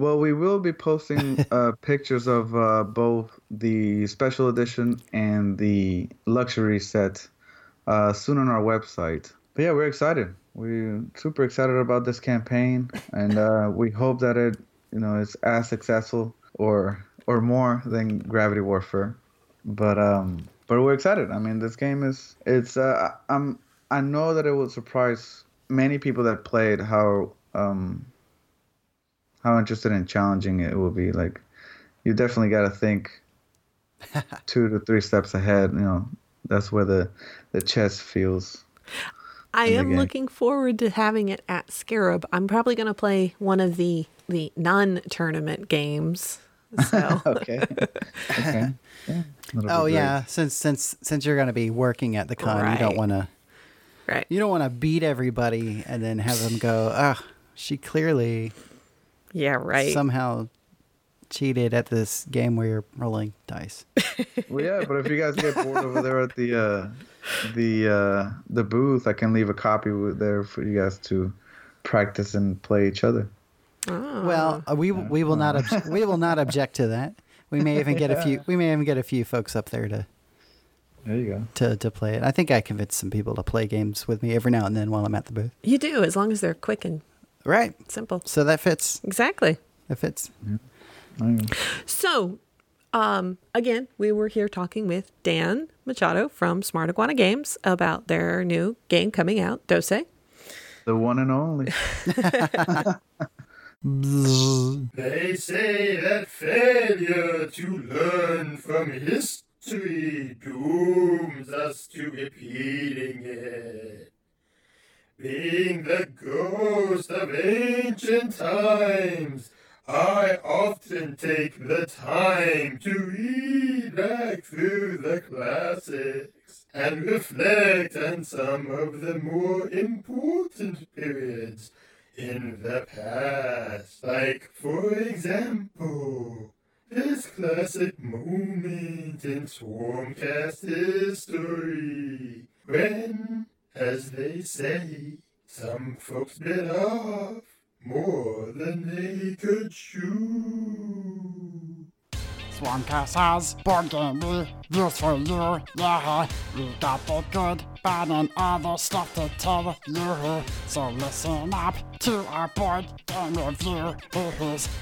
Well, we will be posting uh, pictures of uh, both the special edition and the luxury set uh, soon on our website. But yeah, we're excited. We're super excited about this campaign, and uh, we hope that it, you know, is as successful or or more than Gravity Warfare. But um, but we're excited. I mean, this game is it's. Uh, I'm I know that it will surprise many people that played how um how interested in challenging it will be. Like, you definitely got to think two to three steps ahead. You know, that's where the the chess feels.
I am looking forward to having it at Scarab. I'm probably going to play one of the the non-tournament games. So
Okay. okay. Yeah, that'll
Oh
great.
yeah, since since since you're going to be working at the con, you don't want to
right.
you don't want to beat everybody and then have them go, ah, she clearly
Yeah, right.
somehow cheated at this game where you're rolling dice.
Well, yeah, but if you guys get bored over there at the uh, the uh, the booth, I can leave a copy there for you guys to practice and play each other.
Oh.
Well, uh, we we will not obj- we will not object to that. We may even get a few we may even get a few folks up there to
There you go.
to, to play it. I think I convinced some people to play games with me every now and then while I'm at the booth.
you do as long as they're quick and
Right.
simple.
So that fits.
Exactly.
That fits.
So, um, again, we were here talking with Dan Machado from Smart Iguana Games about their new game coming out, DOCE.
The one and only.
They say that failure to learn from history dooms us to repeating it. Being the ghost of ancient times, I often take the time to read back through the classics and reflect on some of the more important periods in the past. Like, for example, this classic moment in Swarmcast history when, as they say, some folks bit off more than they could chew.
Swarmcast has board game reviews for you, yeah. We got the good, bad, and other stuff to tell you. So listen up to our board game review.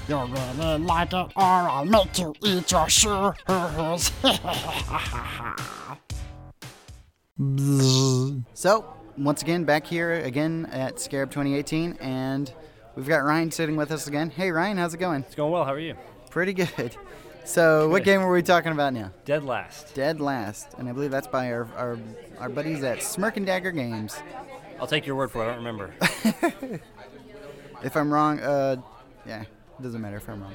You'll really like it, or I'll make you eat your shoes.
So, once again, back here again at Scarab 2018, and we've got Ryan sitting with us again. Hey, Ryan, how's it going?
It's going well. How are you?
Pretty good. So, what
Good.
game are we talking about now?
Dead last.
Dead Last, and I believe that's by our our, our buddies at Smirk and Dagger Games.
I'll take your word for it. I don't remember.
If I'm wrong, uh, yeah, it doesn't matter if I'm wrong.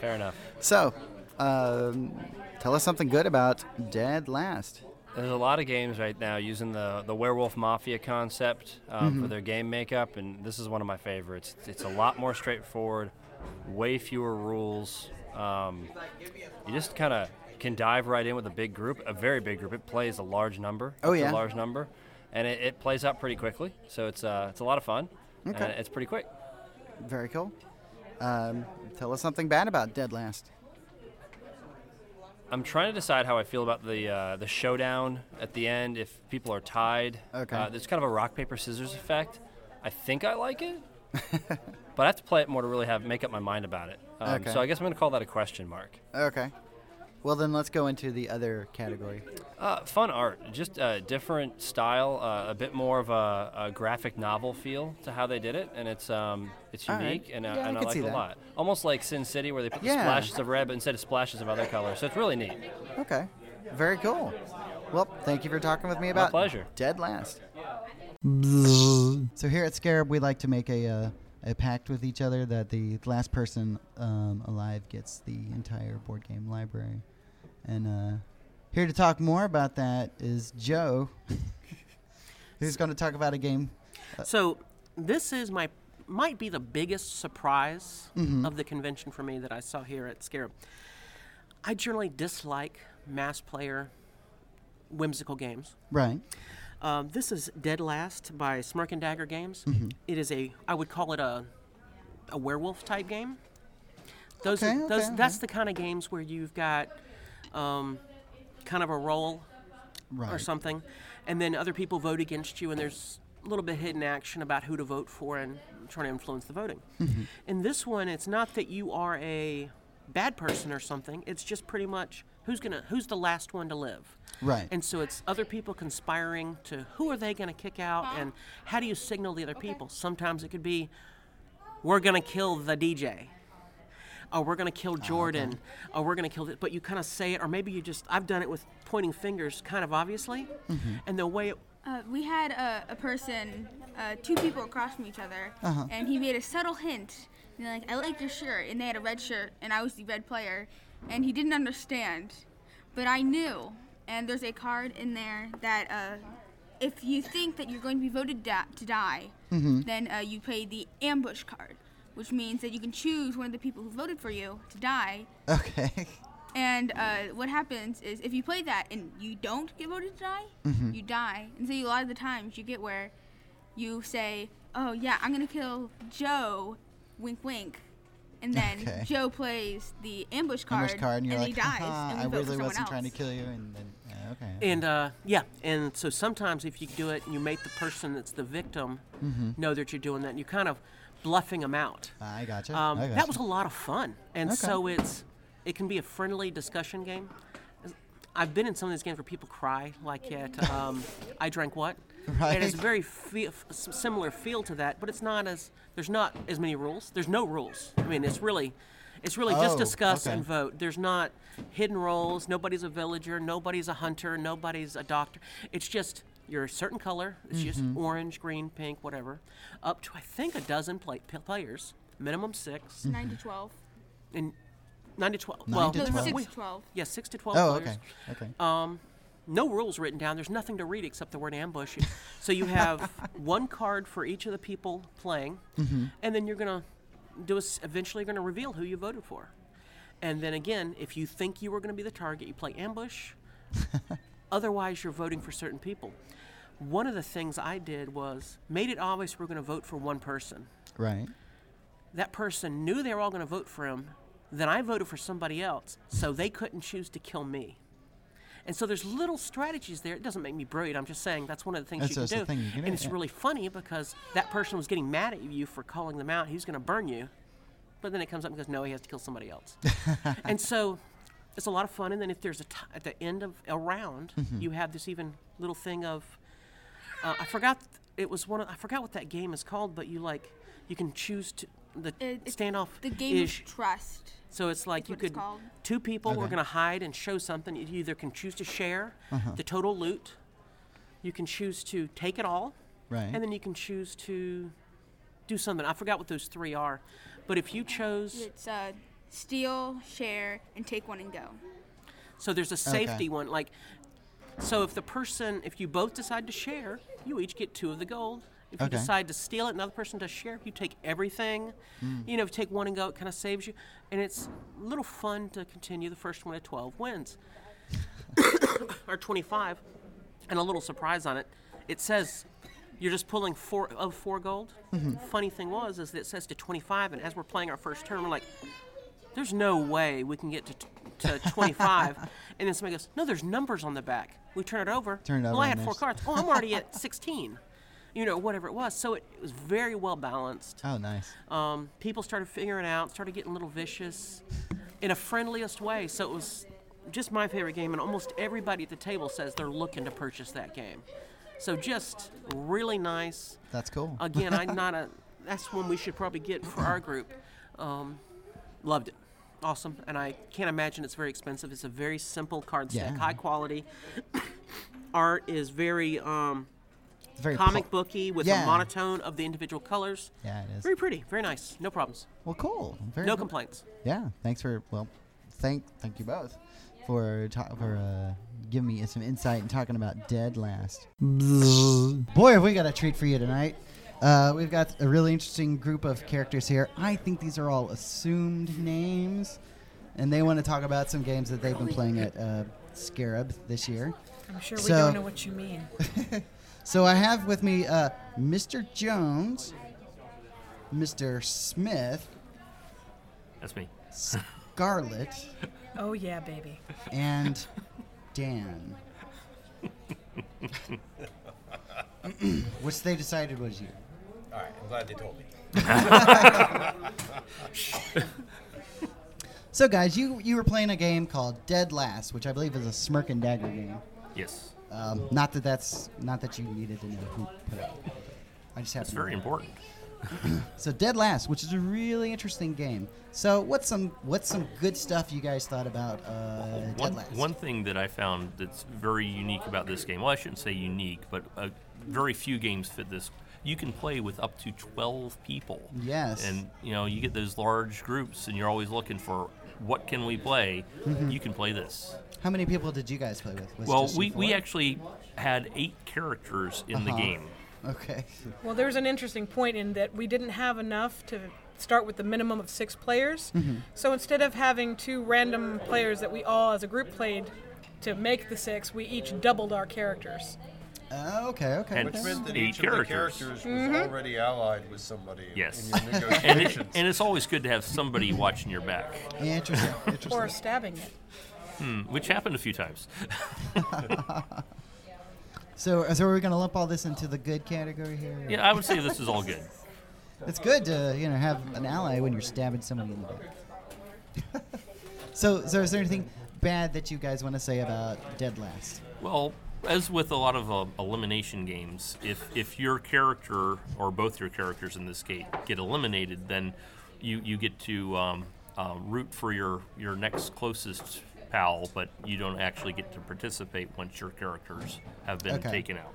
Fair enough.
so, um, tell us something good about Dead Last.
There's a lot of games right now using the, the werewolf mafia concept um, for
Mhm.
their game makeup, and this is one of my favorites. It's a lot more straightforward, way fewer rules. Um, you just kind of can dive right in with a big group, a very big group. It plays a large number.
Oh,
It's
yeah?
a large number, and it, it plays out pretty quickly. So it's uh, it's a lot of fun.
Okay.
And it's pretty quick.
Very cool. Um, tell us something bad about Dead Last.
I'm trying to decide how I feel about the uh, the showdown at the end. If people are tied,
Okay.
uh, there's kind of a rock paper scissors effect. I think I like it, but I have to play it more to really have make up my mind about it. Um,
Okay.
So I guess I'm going to call that a question mark.
Okay. Well, then let's go into the other category.
Uh, fun art, just a different style, uh, a bit more of a, a graphic novel feel to how they did it, and it's um, it's
All right.
unique and, uh,
Yeah, I
and I,
could
like it a
that.
lot. Almost like Sin City, where they put the splashes of red, but instead of splashes of other colors. So it's really neat.
Okay. Very cool. Well, thank you for talking with me about
pleasure.
Dead Last. So here at Scarab, we like to make a uh, a pact with each other that the last person um, alive gets the entire board game library. And uh, here to talk more about that is Joe, who's going to talk about a game.
So this is my might be the biggest surprise
Mhm.
of the convention for me that I saw here at Scarab. I generally dislike mass player whimsical games.
Right.
Um, this is Dead Last by Smirk and Dagger Games.
Mhm.
It is a I would call it a a werewolf type game. Those
Okay,
are, those
okay,
that's the kind of games where you've got um, kind of a role or something, and then other people vote against you, and there's a little bit of hidden action about who to vote for and trying to influence the voting.
Mhm.
In this one, it's not that you are a bad person or something. It's just pretty much who's gonna who's the last one to live.
Right.
And so it's other people conspiring to who are they gonna kick out, and how do you signal the other people? Sometimes it could be we're gonna kill the DJ. Or we're gonna kill Jordan, or we're gonna kill it, but you kind of say it, or maybe you just, I've done it with pointing fingers kind of obviously, Mhm. and the way it
Uh, we had a, a person, uh, two people across from each other,
Uh-huh.
and he made a subtle hint. And they're like, I like your shirt. And they had a red shirt, and I was the red player. And he didn't understand. But I knew. And there's a card in there that uh, if you think that you're going to be voted da- to die,
Mhm.
then uh, you play the ambush card, which means that you can choose one of the people who voted for you to die.
Okay.
And uh, what happens is if you play that and you don't get voted to die,
Mhm.
you die. And so a lot of the times you get where you say, "Oh yeah, I'm gonna kill Joe," wink wink, and then
Okay.
Joe plays the ambush card,
Ambush card, and you're
he
like,
dies,
"Haha,
and we
I really wasn't trying to kill you, and then uh, okay.
And uh, yeah, and so sometimes if you do it and you make the person that's the victim
Mhm.
know that you're doing that, and you're kind of bluffing them out.
I gotcha.
Um,
I
that was a lot of fun, and
Okay.
so it's it can be a friendly discussion game. I've been in some of these games where people cry, like at um, I drank what. It has a very fe- similar feel to that, but it's not as there's not as many rules. There's no rules. I mean, it's really it's really just
Oh,
discuss and vote. There's not hidden roles. Nobody's a villager. Nobody's a hunter. Nobody's a doctor. It's just you're a certain color. It's just
Mhm.
orange, green, pink, whatever. Up to I think a dozen play- players, minimum six.
Nine to twelve.
And nine to twelve.
Nine
well,
to
No,
12.
six
we-
to twelve.
Yeah, six to twelve
Oh,
players.
okay, okay.
Um, no rules written down. There's nothing to read except the word ambush. so you have one card for each of the people playing,
Mhm.
and then you're gonna do a eventually going to reveal who you voted for. And then again, if you think you were going to be the target, you play ambush. Otherwise, you're voting for certain people. One of the things I did was made it obvious we're going to vote for one person.
Right.
That person knew they were all going to vote for him. Then I voted for somebody else, so they couldn't choose to kill me. And so there's little strategies there. It doesn't make me brilliant. I'm just saying that's one of the things
That's
you can do.
thing you can do,
and it's
yeah.
really funny because that person was getting mad at you for calling them out. He's going to burn you. But then it comes up and goes, no, he has to kill somebody else. and so it's a lot of fun. And then if there's a t- at the end of a round,
Mhm.
you have this even little thing of uh, I forgot it was one of, I forgot what that game is called, but you like you can choose to the
It- it's
standoff
the game
is
of trust.
so it's like
is
you could
called.
two people were
Okay.
going to hide and show something. You either can choose to share
Uh-huh.
the total loot, you can choose to take it all,
Right.
and then you can choose to do something. I forgot what those three are, but if you chose,
It's uh, steal, share, and take one and go.
so there's a
Okay.
safety one. Like, so if the person, if you both decide to share, you each get two of the gold. If you decide to steal it, another person does share. You take everything.
Mm.
You know, if you take one and go, it kind of saves you, and it's a little fun to continue. The first one at 12 wins, or 25, and a little surprise on it. It says you're just pulling four of four gold.
Mhm.
Funny thing was is that it says to 25, and as we're playing our first turn, we're like, "There's no way we can get to t- to 25." and then somebody goes, "No, there's numbers on the back." We turn it over.
Turn it over.
well,
I
had four cards. Oh, I'm already at 16. You know, whatever it was. So it, it was very well balanced.
Oh, nice.
Um, people started figuring out, started getting a little vicious in a friendliest way. So it was just my favorite game, and almost everybody at the table says they're looking to purchase that game. So just really nice.
That's cool.
Again, I'm not a. That's one we should probably get for our group. Um, loved it. Awesome, and I can't imagine it's very expensive. It's a very simple card
Yeah.
high quality. Art is very um,
It's very
comic
pul-
booky with
Yeah.
a monotone of the individual colors.
Yeah, it is.
Very pretty, very nice, no problems.
Well, cool. Very
no
cool.
complaints.
Yeah. Thanks for well, thank thank you both for ta- for uh, giving me some insight and talking about Dead Last. Boy, have we got a treat for you tonight. Uh, we've got a really interesting group of characters here. I think these are all assumed names, and they want to talk about some games that they've been playing at uh, Scarab this year.
I'm sure we
So-
don't know what you mean.
So I have with me uh, Mr. Jones, Mr. Smith,
That's me.
Scarlet,
Oh yeah, baby.
and Dan. Which they decided was you.
All right, I'm glad they told me.
So, guys, you you were playing a game called Dead Last, which I believe is a Smirk and Dagger game.
Yes.
Um, not that that's not that you needed to know who put it. out. I just have
It's very important.
so Dead Last, which is a really interesting game. So what's some what's some good stuff you guys thought about uh, Dead
One,
Last?
one thing that I found that's very unique about this game, well, I shouldn't say unique, but uh, very few games fit this. You can play with up to 12 people.
Yes.
And, you know, you get those large groups and you're always looking for what can we play?
Mhm.
You can play this.
How many people did you guys play with? Was
well, we, we actually had eight characters in the
Uh-huh.
game.
Okay.
Well, there's an interesting point in that we didn't have enough to start with the minimum of six players.
Mhm.
So instead of having two random players that we all as a group played to make the six, we each doubled our characters.
Oh, okay, okay.
Which meant that
Eight
each of the
characters.
characters was
Mhm.
already allied with somebody
Yes.
in your
and, it, and it's always good to have somebody watching your back.
Interesting. Interesting.
Or stabbing it.
Hmm, which happened a few times.
So, so are we going to lump all this into the good category here?
Yeah, I would say this is all good.
It's good to you know have an ally when you're stabbing somebody in the back. so, so is there anything bad that you guys want to say about Dead Last?
Well, as with a lot of uh, elimination games, if if your character or both your characters in this case get eliminated, then you you get to um, uh, root for your your next closest pal, but you don't actually get to participate once your characters have been
Okay.
taken out.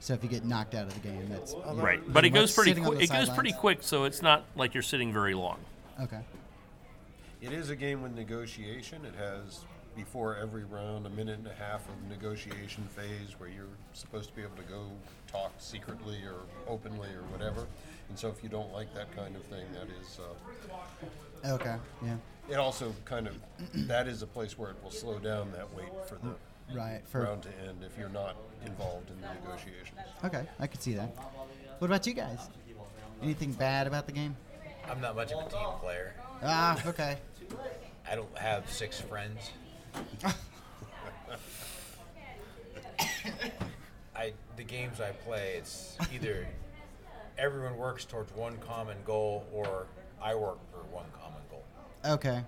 So if you get knocked out of the game, that's
Right, but it goes pretty
sitting on
quick. It goes pretty quick, so it's not like you're sitting very long.
Okay.
It is a game with negotiation. It has before every round, a minute and a half of negotiation phase where you're supposed to be able to go talk secretly or openly or whatever. And so if you don't like that kind of thing, that is. Uh,
Okay, yeah.
It also kind of that is a place where it will slow down that wait for the
Right, for-
round to end if you're not involved in the negotiations.
Okay, I could see that. What about you guys? Anything bad about the game?
I'm not much of a team player.
Ah, okay.
I don't have six friends. I the games I play, it's either everyone works towards one common goal or I work for one common goal.
Okay.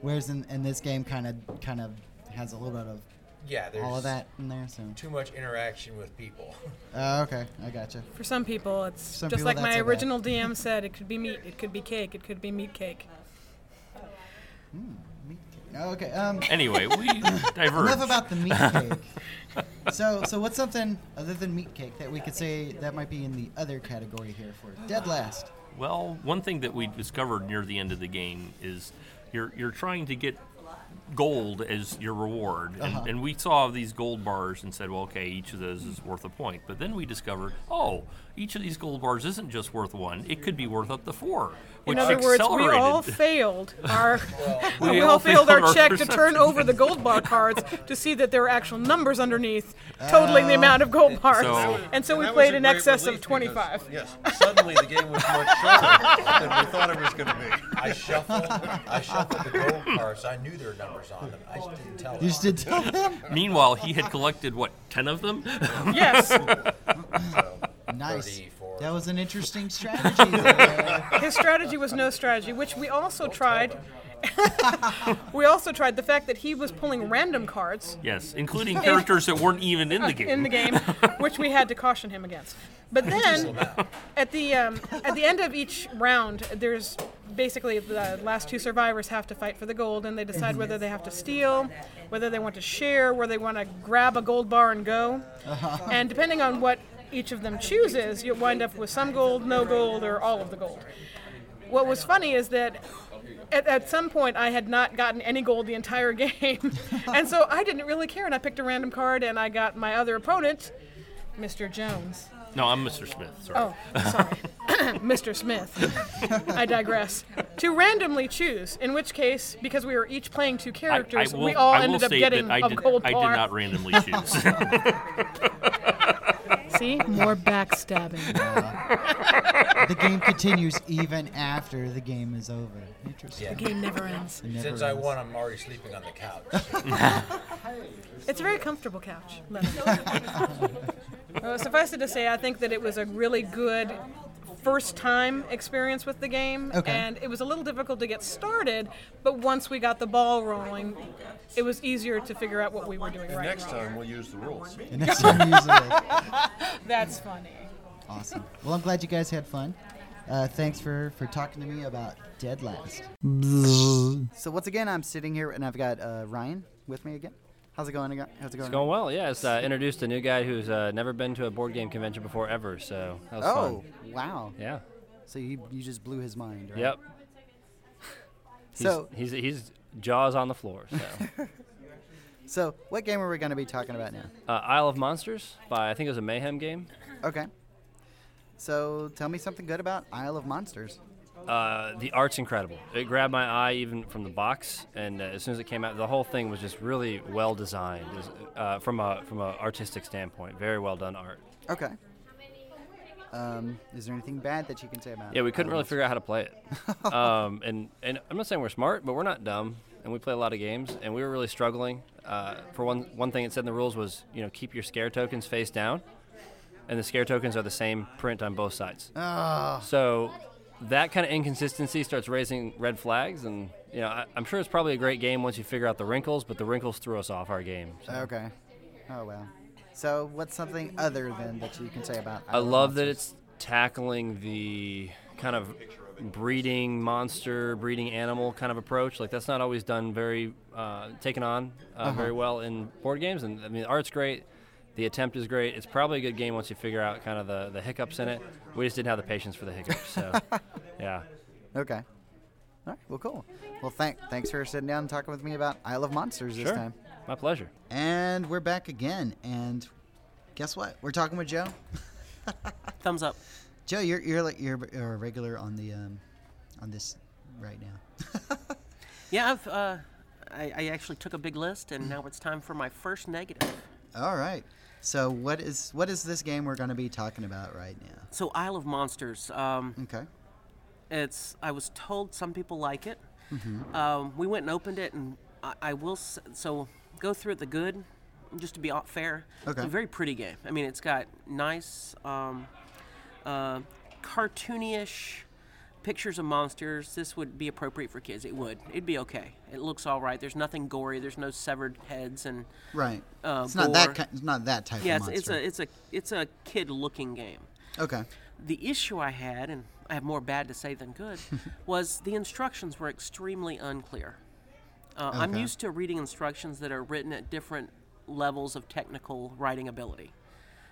Whereas in, in this game, kind of kind of has a little bit of
Yeah, there's
all of that in there. So.
too much interaction with people.
Oh, okay, I gotcha.
For some people, it's
Some
just
people,
like my
okay.
original DM said. It could be meat. It could be cake. It could be meat cake.
Oh, okay. Um,
Anyway, we diverged.
Enough about the meat cake. so, so what's something other than meat cake that we could say that might be in the other category here for dead last?
Well, one thing that we discovered near the end of the game is you're you're trying to get gold as your reward, and,
Uh-huh.
and we saw these gold bars and said, well, okay, each of those is worth a point. But then we discovered, oh, each of these gold bars isn't just worth one; it could be worth up to four. Which
In other words, we all failed our
We
we,
all
all failed our
failed our
check to turn over the gold bar cards to see that there were actual numbers underneath, totaling the
Oh.
amount of gold uh, bars.
So-
and so we
that
played
a
in excess of 25.
because, Yes, suddenly the game was much shorter than we thought it was going to be.
I shuffled I shuffled the gold cards. I knew there were numbers on them. I just didn't tell
You
them.
just didn't tell them.
Meanwhile, he had collected what ten of them.
Yes.
Nice. That was an interesting strategy.
His strategy was no strategy, which we also tried. we also tried the fact that he was pulling random cards.
Yes, including characters that weren't even in the game.
In the game, which we had to caution him against. But then, at the um, at the end of each round, there's basically the last two survivors have to fight for the gold, and they decide whether they have to steal, whether they want to share, where they want to grab a gold bar and go.
Uh-huh.
And depending on what each of them chooses, you'll wind up with some gold, no gold, or all of the gold. What was funny is that at, at some point I had not gotten any gold the entire game, and so I didn't really care, and I picked a random card, and I got my other opponent, Mr. Jones.
No, I'm Mr. Smith. Sorry.
Oh, sorry. Mr. Smith. I digress. To randomly choose, in which case, because we were each playing two characters,
I will,
we all
I
ended up getting
that I
a
did,
gold
I
bar.
did not randomly choose.
See? More backstabbing.
the game continues even after the game is over. Interesting.
Yeah.
The game never ends.
It never
Since I won, I'm already sleeping on the couch.
It's a very comfortable couch. Leonard. Well, suffice it to say, I think that it was a really good first time experience with the game.
Okay.
And it was a little difficult to get started, but once we got the ball rolling, it was easier to figure out what we were doing
And
right.
next time we'll use the rules.
And next time you use it.
That's funny.
Awesome. Well, I'm glad you guys had fun. Uh, thanks for, for talking to me about Dead Last. So once again, I'm sitting here and I've got uh, Ryan with me again. How's it going? How's it going?
It's going well. Yeah, it's uh, introduced a new guy who's uh, never been to a board game convention before ever. So that was
Oh,
fun.
wow.
Yeah.
So you, you just blew his mind, right?
Yep. He's,
So-
he's he's jaws on the floor. So
So what game are we going to be talking about now?
uh, Isle of Monsters by I think it was a Mayhem game.
Okay. So tell me something good about Isle of Monsters.
Uh, the art's incredible. It grabbed my eye even from the box, and uh, as soon as it came out, the whole thing was just really well designed Is- uh, from a from an artistic standpoint. Very well done art.
Okay. Um, is there anything bad that you can say about it?
Yeah, we couldn't really figure out how to play it. um, and and I'm not saying we're smart, but we're not dumb, and we play a lot of games, and we were really struggling. Uh, for one one thing it said in the rules was you know keep your scare tokens face down, and the scare tokens are the same print on both sides.
Ah.
So that kind of inconsistency starts raising red flags, and you know I, I'm sure it's probably a great game once you figure out the wrinkles, but the wrinkles threw us off our game. so.
Okay. Oh well. So what's something other than that you can say about?
I love that it's tackling the kind of breeding monster, breeding animal kind of approach. Like that's not always done very uh, taken on uh,
Uh-huh.
very well in board games. And I mean, art's great. The attempt is great. It's probably a good game once you figure out kind of the, the hiccups in it. We just didn't have the patience for the hiccups. So, yeah.
Okay. All right. Well, cool. Well, thank thanks for sitting down and talking with me about Isle of Monsters this
Sure.
time.
My pleasure.
And we're back again. And guess what? We're talking with Joe.
Thumbs up.
Joe, you're you're like you're, you're a regular on the um on this right now.
Yeah, I've, uh, I, I actually took a big list, and now it's time for my first negative.
All right. So what is what is this game we're going to be talking about right now?
So Isle of Monsters. Um,
okay.
It's. I was told some people like it.
Mhm.
Um, we went and opened it, and I, I will. So go through it the good, just to be fair. It's
Okay.
a very pretty game. I mean, it's got nice, um, uh, cartoonyish pictures of monsters. This would be appropriate for kids. It would. It'd be okay. It looks all right. There's nothing gory. There's no severed heads and.
Right.
Uh,
it's not that
gore.
ki- it's not that type
yeah,
of
it's,
monster.
it's a it's a it's a kid looking game.
Okay.
The issue I had, and I have more bad to say than good, was the instructions were extremely unclear. Uh, I'm used to reading instructions that are written at different levels of technical writing ability.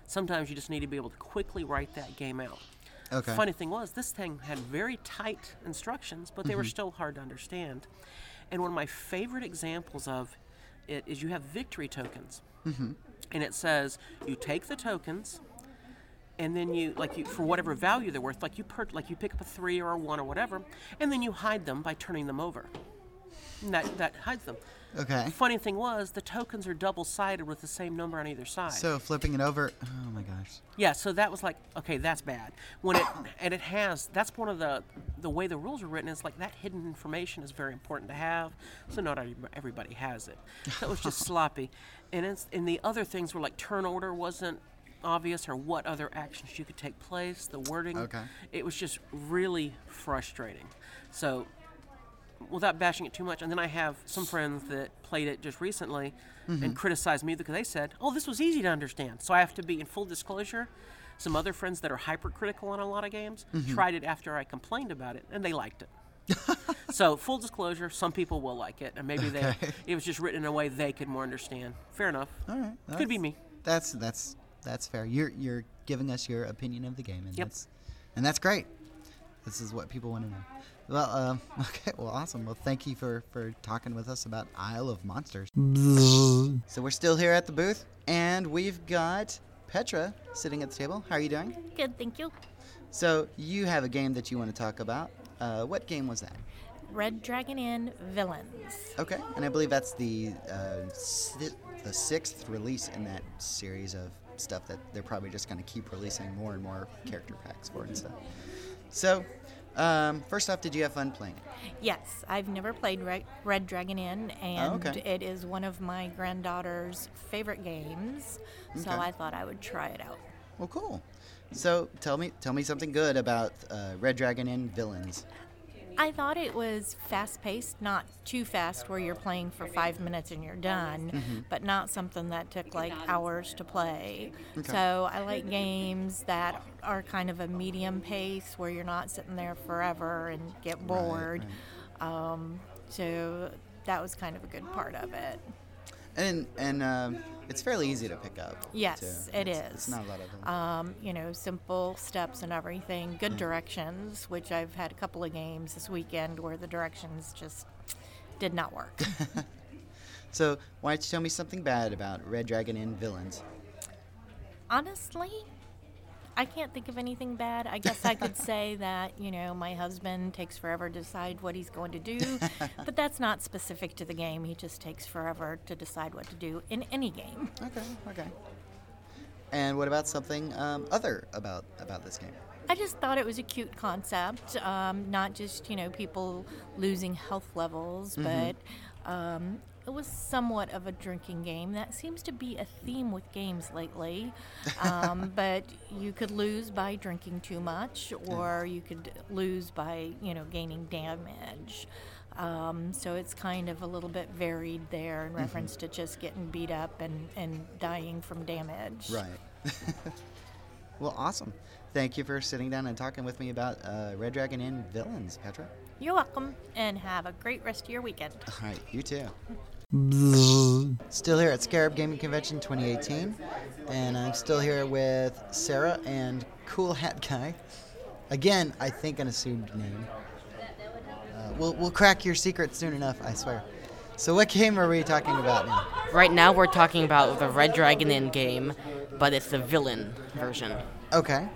Sometimes you just need to be able to quickly write that game out.
Okay.
Funny thing was, this thing had very tight instructions, but they were
Mhm.
still hard to understand. And one of my favorite examples of it is you have victory tokens
Mm-hmm.
and it says you take the tokens and then you like you for whatever value they're worth like you per, like you pick up a three or a one or whatever and then you hide them by turning them over and that that hides them
Okay.
The funny thing was the tokens are double sided with the same number on either side
So flipping it over. Oh my gosh.
yeah, so that was like, okay, that's bad. When it and it has that's one of the the way the rules are written is like that hidden information is very important to have. So not everybody has it. That was just sloppy, and it's and the other things were like turn order wasn't obvious or what other actions you could take place. The wording.
Okay.
It was just really frustrating. So without bashing it too much, and then I have some friends that played it just recently
Mhm.
and criticized me because they said, "Oh, this was easy to understand." So I have to be in full disclosure. Some other friends that are hypercritical on a lot of games
Mhm.
tried it after I complained about it, and they liked it. so full disclosure, some people will like it, and maybe
Okay.
they it was just written in a way they could more understand. Fair enough.
All right.
Could be me.
That's that's that's fair. You're you're giving us your opinion of the game, and
Yep.
that's and that's great. This is what people want to know. Well, um, okay, well, awesome. Well, thank you for for talking with us about Isle of Monsters. so we're still here at the booth, and we've got Petra sitting at the table. How are you doing?
Good, thank you.
So you have a game that you want to talk about. Uh, what game was that?
Red Dragon Inn Villains.
Okay, and I believe that's the uh, si- the sixth release in that series of stuff that they're probably just going to keep releasing more and more character packs for and stuff. So, um, first off, did you have fun playing? it?
Yes, I've never played Red, Red Dragon Inn, and
Oh, okay.
it is one of my granddaughter's favorite games. So
Okay.
I thought I would try it out.
Well, cool. So tell me tell me something good about uh, Red Dragon Inn Villains.
I thought it was fast paced, not too fast where you're playing for five minutes and you're done,
Mhm.
but not something that took like hours to play.
Okay.
So I like games that are kind of a medium pace where you're not sitting there forever and get
Right,
bored. Um, so that was kind of a good part of it.
And and um, it's fairly easy to pick up.
Yes,
too.
it
It's-
is.
It's not a lot of them.
Um, you know, simple steps and everything. Good directions, which I've had a couple of games this weekend where the directions just did not work.
So why don't you tell me something bad about Red Dragon Inn Villains?
Honestly, I can't think of anything bad. I guess I could say that, you know, my husband takes forever to decide what he's going to do, but that's not specific to the game. He just takes forever to decide what to do in any game.
Okay, okay. And what about something um, other about about this game?
I just thought it was a cute concept, um, not just you know people losing health levels,
Mhm.
but um, it was somewhat of a drinking game. That seems to be a theme with games lately. Um, but you could lose by drinking too much, or you could lose by you know gaining damage. Um, so it's kind of a little bit varied there in
Mhm.
reference to just getting beat up and, and dying from damage.
Right. well, awesome. Thank you for sitting down and talking with me about uh, Red Dragon Inn Villains, Petra.
You're welcome, and have a great rest of your weekend.
All right, you too. Still here at Scarab Gaming Convention 2018, and I'm still here with Sarah and Cool Hat Guy. Again, I think an assumed name. Uh, we'll we'll crack your secret soon enough. I swear. So what game are we talking about now?
Right now, we're talking about the Red Dragon Inn game, but it's the villain version.
Okay.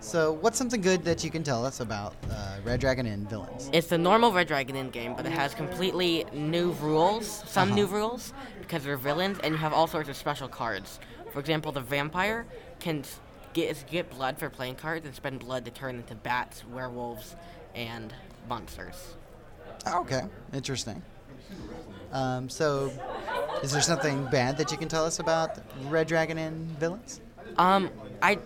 So what's something good that you can tell us about uh, Red Dragon Inn villains?
It's the normal Red Dragon Inn game, but it has completely new rules, some
Uh-huh.
new rules, because they're villains, and you have all sorts of special cards. For example, the vampire can get get blood for playing cards and spend blood to turn into bats, werewolves, and monsters.
Okay, interesting. Um, so, is there something bad that you can tell us about Red Dragon Inn villains?
Um, I,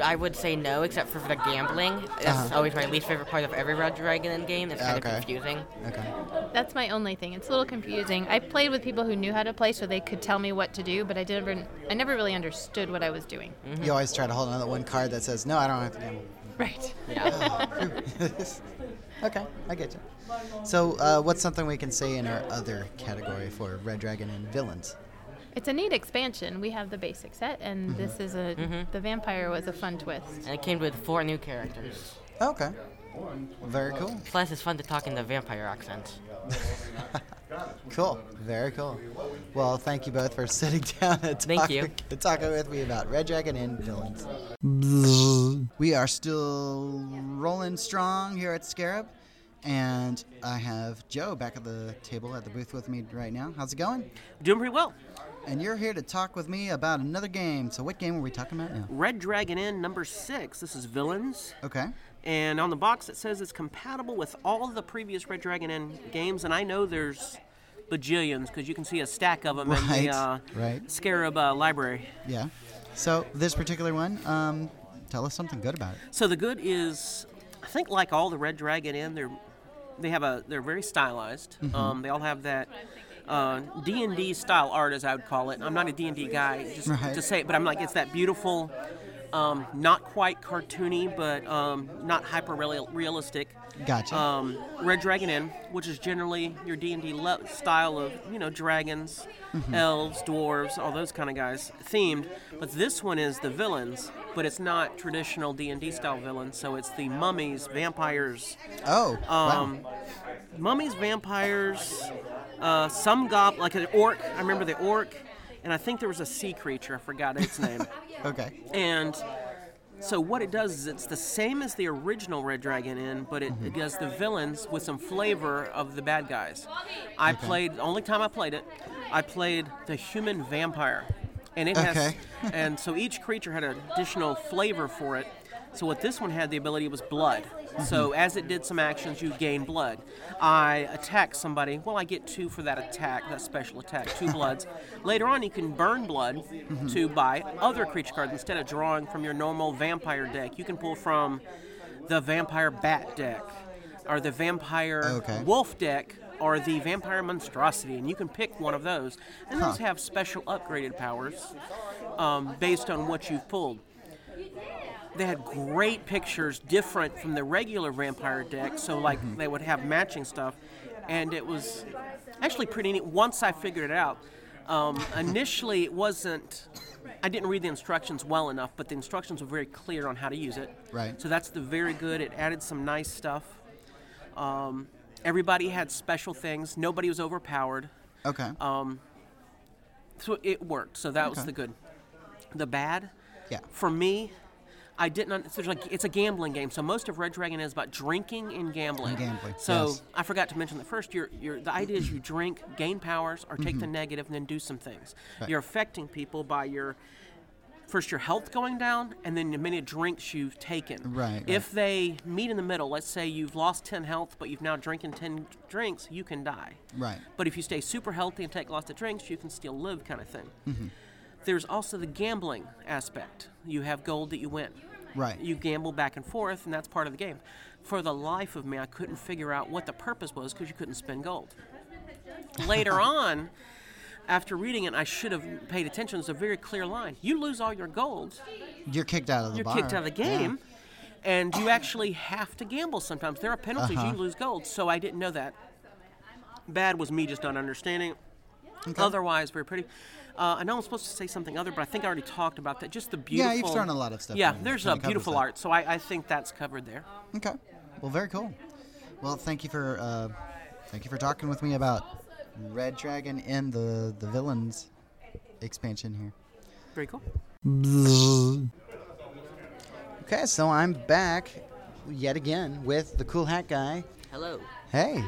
I would say no, except for the gambling. That's
Uh-huh.
always my least favorite part of every Red Dragon Inn game. It's kind
Okay.
of confusing.
Okay.
That's my only thing. It's a little confusing. I played with people who knew how to play, so they could tell me what to do, but I didn't. I never really understood what I was doing.
You always try to hold on to one card that says, "No, I don't have to gamble."
Right. Yeah.
okay, I get you. So, uh, what's something we can say in our other category for Red Dragon Inn villains?
It's a neat expansion. We have the basic set, and
Mhm.
this is a.
Mhm.
The vampire was a fun twist.
And it came with four new characters.
Okay. Very cool.
Plus, it's fun to talk in the vampire accent.
Cool. Very cool. Well, thank you both for sitting down and
Thank
talking,
you.
talking with me about Red Dragon Inn villains. We are still rolling strong here at Scarab, and I have Joe back at the table at the booth with me right now. How's it going?
Doing pretty well.
And you're here to talk with me about another game. So, what game are we talking about now?
Red Dragon Inn number six. This is Villains.
Okay.
And on the box it says it's compatible with all the previous Red Dragon Inn games, and I know there's bajillions because you can see a stack of them in the uh,
right.
Scarab uh, library.
Yeah. So, this particular one, um, tell us something good about it.
So the good is, I think like all the Red Dragon Inn, they're they have a they're very stylized.
Mhm.
Um, they all have that uh, D and D style art, as I would call it. I'm not a D and D guy, just
Right.
to say it, but I'm like it's that beautiful, um, not quite cartoony, but um, not hyper realistic.
Gotcha.
Um, Red Dragon Inn, which is generally your D and D le- style of you know dragons,
Mhm.
elves, dwarves, all those kind of guys themed. But this one is the villains, but it's not traditional D and D style villains. So it's the mummies, vampires.
Oh, wow.
Um, Mummies, vampires, uh, some gob like an orc. I remember the orc, and I think there was a sea creature. I forgot its name.
Okay.
And so what it does is it's the same as the original Red Dragon Inn, but it,
Mm-hmm.
it does the villains with some flavor of the bad guys. I
Okay.
played the only time I played it, I played the human vampire, and it has
Okay.
and so each creature had an additional flavor for it. So what this one had the ability was blood. So
Mm-hmm.
as it did some actions, you gain blood. I attack somebody. Well, I get two for that attack, that special attack, two bloods. Later on, you can burn blood
Mm-hmm.
to buy other creature cards instead of drawing from your normal vampire deck. You can pull from the vampire bat deck, or the vampire
Okay.
wolf deck, or the vampire monstrosity, and you can pick one of those. And those have special upgraded powers um, based on what you've pulled. They had great pictures, different from the regular vampire deck. So, like,
Mm-hmm.
they would have matching stuff, and it was actually pretty neat. Once I figured it out, um, initially it wasn't. I didn't read the instructions well enough, but the instructions were very clear on how to use it.
Right.
So that's the very good. It added some nice stuff. Um, everybody had special things. Nobody was overpowered.
Okay.
Um, so it worked. So that was the good. The bad.
Yeah.
For me, I didn't. There's like it's a gambling game. So most of Red Dragon is about drinking and gambling.
And gambling,
So
yes.
I forgot to mention that first. Your your the idea is you drink, gain powers, or take the
Mhm.
negative, and then do some things.
Right.
You're affecting people by your first your health going down, and then the many drinks you've taken.
Right,
If they meet in the middle, let's say you've lost 10 health, but you've now drinking 10 drinks, you can die.
Right.
But if you stay super healthy and take lots of drinks, you can still live, kind of thing.
Mhm.
There's also the gambling aspect. You have gold that you win.
Right.
You gamble back and forth, and that's part of the game. For the life of me, I couldn't figure out what the purpose was because you couldn't spend gold. Later on, after reading it, I should have paid attention. It's a very clear line. You lose all your gold,
You're kicked out of the
you're
bar.
kicked out of the
Yeah.
game, and you actually have to gamble sometimes. There are penalties.
Uh-huh.
You lose gold. So I didn't know that. Bad was me just not understanding.
Okay.
Otherwise, very pretty. Uh, I know I'm supposed to say something other, but I think I already talked about that. Just the beautiful.
Yeah, you've thrown a lot of stuff
Yeah, there's a beautiful art, so I, I think that's covered there.
Okay. Well, very cool. Well, thank you for uh, thank you for talking with me about Red Dragon and the the villains expansion here.
Very cool.
Okay, so I'm back yet again with the cool hat guy.
Hello.
Hey,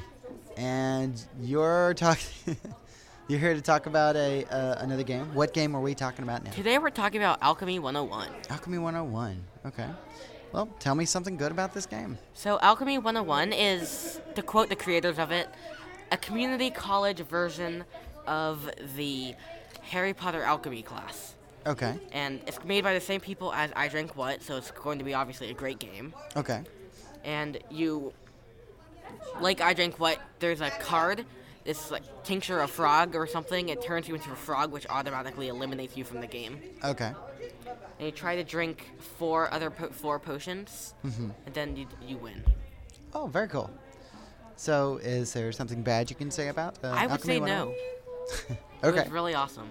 and you're talking. you're here to talk about a uh, another game. What game are we talking about now?
Today we're talking about Alchemy 101.
Alchemy 101. Okay. Well, tell me something good about this game.
So, Alchemy 101 is, to quote the creators of it, a community college version of the Harry Potter alchemy class.
Okay.
And it's made by the same people as I Drank What, so it's going to be obviously a great game.
Okay.
And you, like I Drank What, there's a card. It's like tincture of frog or something. It turns you into a frog, which automatically eliminates you from the game.
Okay.
And you try to drink four other po- four potions,
Mhm.
and then you, you win.
Oh, very cool. So, is there something bad you can say about uh,
I would
Alchemy
say no.
101?
It
okay.
was really awesome.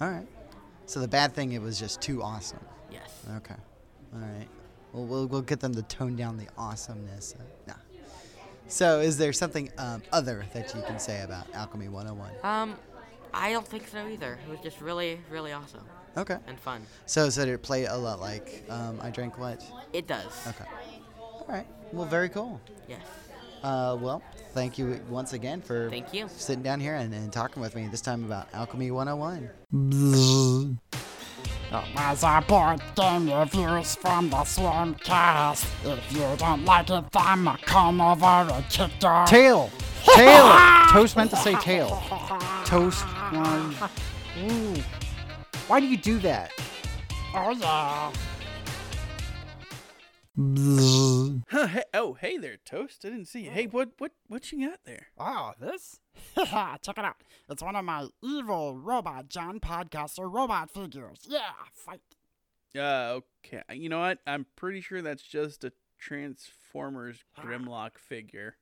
All right. So the bad thing, it was just too awesome.
Yes.
Okay. All right. Well, we'll we'll get them to tone down the awesomeness. Uh, nah. So, is there something um, other that you can say about Alchemy 101?
Um, I don't think so either. It was just really, really awesome.
Okay.
And fun.
So, does it play a lot like um, I Drank What?
It does.
Okay. All right. Well, very cool.
Yes.
Uh, well, thank you once again for
Thank you.
sitting down here and, and talking with me. This time about Alchemy 101.
As a board game reviews from the Swarmcast. If you don't like it, then come over and kick your
Tail. Tail. Toast meant to say tail. Toast. Um, ooh. Why do you do that?
Oh yeah.
Huh, hey, oh, hey there, Toast. I didn't see you. Hey, what what what you got there?
Oh, this? Check it out. It's one of my evil robot John podcaster robot figures. Yeah, fight.
Uh, okay. You know what? I'm pretty sure that's just a Transformers Grimlock figure.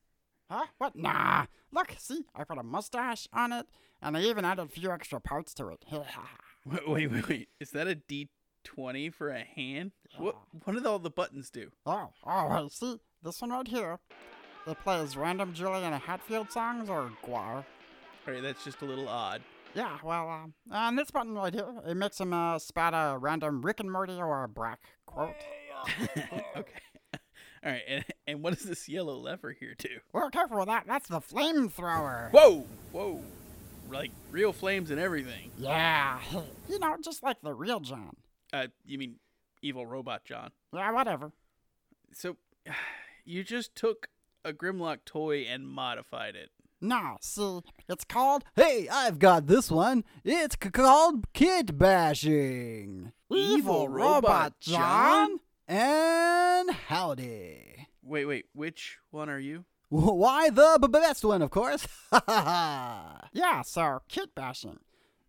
Huh? What? Nah. Look, see, I put a mustache on it, and I even added a few extra parts to it.
Wait, wait, wait, wait. Is that a D20 for a hand? What what did all the buttons do?
Oh, oh, wait, see, this one right here. It plays random Juliana Hatfield songs or Gwar.
Alright, that's just a little odd.
Yeah, well, um, and this button right here, it makes him uh, spat a random Rick and Morty or a Brak quote.
okay. All right, and, and what does this yellow lever here do?
Well, careful with that. That's the flamethrower.
Whoa, whoa, like real flames and everything.
Yeah, you know, just like the real John.
Uh, you mean evil robot John?
Yeah, whatever.
So, you just took a Grimlock toy and modified it.
No, see, it's called
Hey, I've got this one. It's c- called Kit Bashing.
Evil Robot John?
And howdy.
Wait, wait, which one are you?
Why the b- best one, of course.
Yeah, so kit bashing.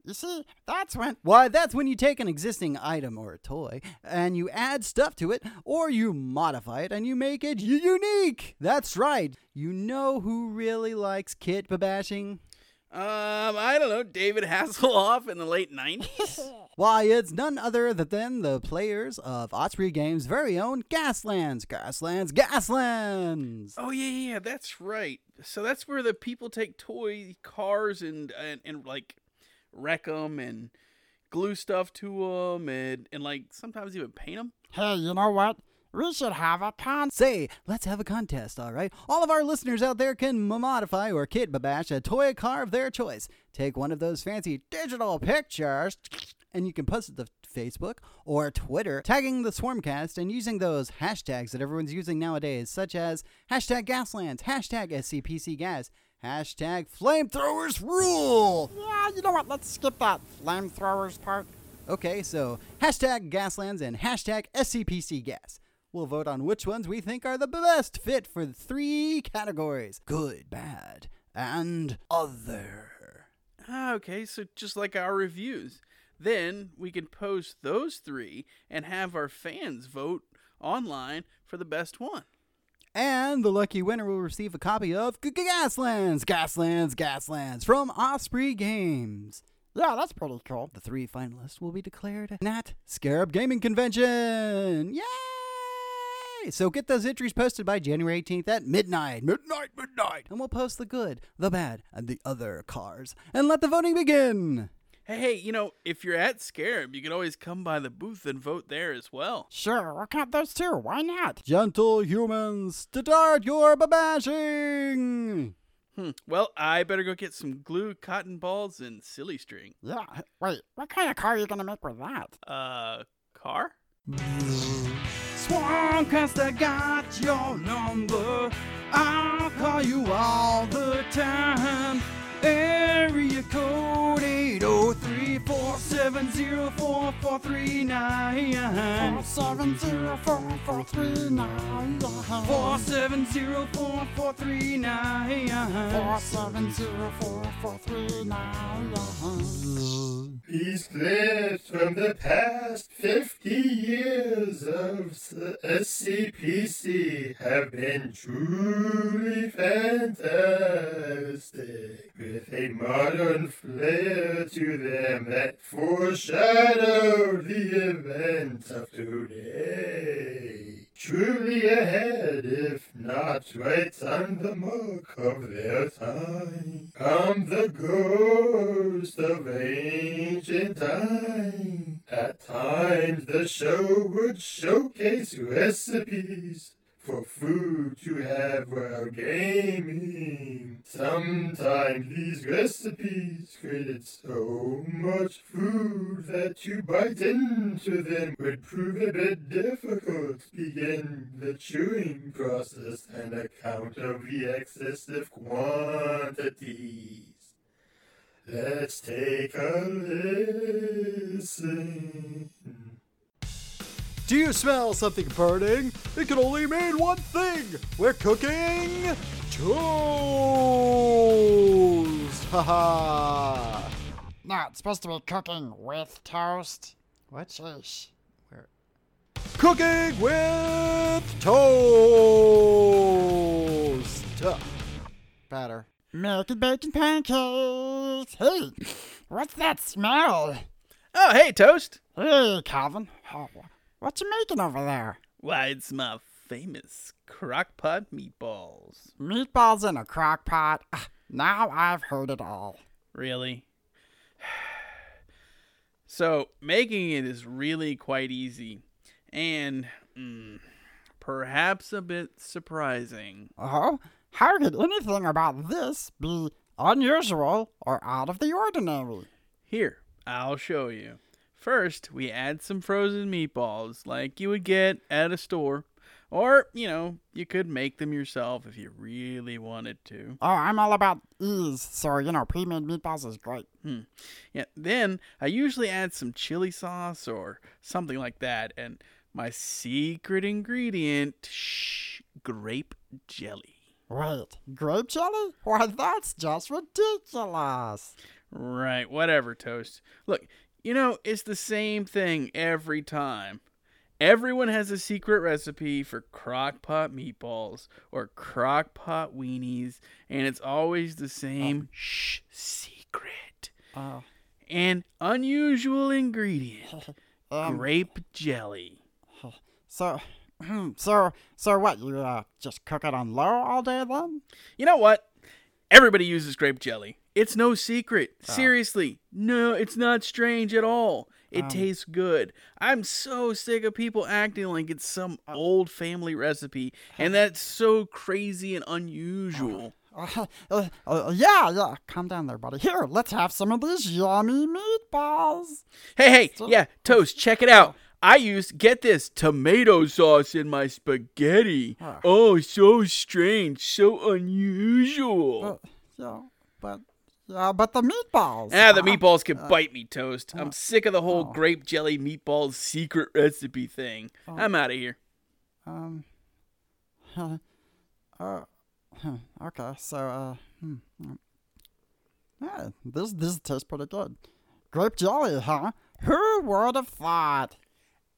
You see, that's when
Why, that's when you take an existing item or a toy and you add stuff to it, or you modify it and you make it unique. That's right. You know who really likes kit bashing?
Um, I don't know, David Hasselhoff in the late 90s?
Why, it's none other than the players of Osprey Games' very own Gaslands. Gaslands, Gaslands!
oh, yeah, yeah, yeah, that's right. So that's where the people take toy cars and, and, and like, wreck them and glue stuff to them and, and, like, sometimes even paint them.
Hey, you know what? We should have a con.
Say, let's have a contest, all right? All of our listeners out there can modify or kit babash a toy car of their choice. Take one of those fancy digital pictures and you can post it to Facebook or Twitter, tagging the Swarmcast and using those hashtags that everyone's using nowadays, such as hashtag Gaslands, hashtag SCPCGas, hashtag Flamethrowers Rule.
Yeah, you know what? Let's skip that flamethrowers part.
Okay, so hashtag Gaslands and hashtag SCPC Gas. We'll vote on which ones we think are the best fit for the three categories good, bad, and other.
Ah, okay, so just like our reviews. Then we can post those three and have our fans vote online for the best one.
And the lucky winner will receive a copy of Gaslands, Gaslands, Gaslands from Osprey Games.
Yeah, that's pretty cool.
The three finalists will be declared at Scarab Gaming Convention. Yay! so get those entries posted by January 18th at midnight. Midnight, midnight. And we'll post the good, the bad, and the other cars. And let the voting begin.
Hey, hey, you know, if you're at Scarab, you can always come by the booth and vote there as well.
Sure, we'll count those too. Why not?
Gentle humans, start your babashing!
Hmm. Well, I better go get some glue, cotton balls, and silly string.
Yeah. Wait, what kind of car are you gonna make with that?
Uh, car?
Swarmcast, I got your number. I'll call you all the time. Area code 803 470 4439.
470 4439.
470 4439.
470 4439.
These clips from the past 50 years of s- SCPC have been truly fantastic, with a modern flair to them that foreshadowed the events of today. Truly ahead, if not right on the mark of their time. Come the ghost of ancient time. At times the show would showcase recipes for food to have while gaming. Sometimes these recipes created so much food that to bite into them would prove a bit difficult. Begin the chewing process and account of the excessive quantities. Let's take a listen.
Do you smell something burning? It can only mean one thing. We're cooking toast. Haha.
No, it's supposed to be cooking with toast. What? Sheesh.
Where? Cooking with toast. Batter.
Making bacon pancakes. Hey, what's that smell?
Oh, hey, Toast.
Hey, Calvin. Oh, what you making over there?
Why, it's my famous crockpot meatballs.
Meatballs in a crock pot. Ah, Now I've heard it all.
Really? So, making it is really quite easy and mm, perhaps a bit surprising.
Oh, how could anything about this be unusual or out of the ordinary?
Here, I'll show you. First, we add some frozen meatballs like you would get at a store. Or, you know, you could make them yourself if you really wanted to.
Oh, I'm all about ease, so, you know, pre made meatballs is great.
Hmm. Yeah, then I usually add some chili sauce or something like that. And my secret ingredient, shh, grape jelly.
Wait, grape jelly? Why, that's just ridiculous.
Right, whatever, Toast. Look, you know, it's the same thing every time. Everyone has a secret recipe for crockpot meatballs or crockpot weenies, and it's always the same shh secret.
Oh.
An unusual ingredient
Um,
grape jelly.
So, so, so what? You uh, just cook it on low all day then?
You know what? Everybody uses grape jelly. It's no secret.
Oh.
Seriously. No, it's not strange at all. It
Um,
tastes good. I'm so sick of people acting like it's some old family recipe, and that's so crazy and unusual.
Uh, uh, uh, yeah, yeah. Calm down there, buddy. Here, let's have some of these yummy meatballs.
Hey, hey, yeah, Toast, check it out. I used, get this, tomato sauce in my spaghetti. Oh, so strange, so unusual.
Yeah, but yeah, but the meatballs.
Ah, the
uh,
meatballs can
uh,
bite me, Toast. I'm sick of the whole
oh.
grape jelly meatballs secret recipe thing.
Oh.
I'm out of here.
Um. Uh, uh, okay, so uh, hmm, hmm. yeah, this this tastes pretty good. Grape jelly, huh? Who would have thought?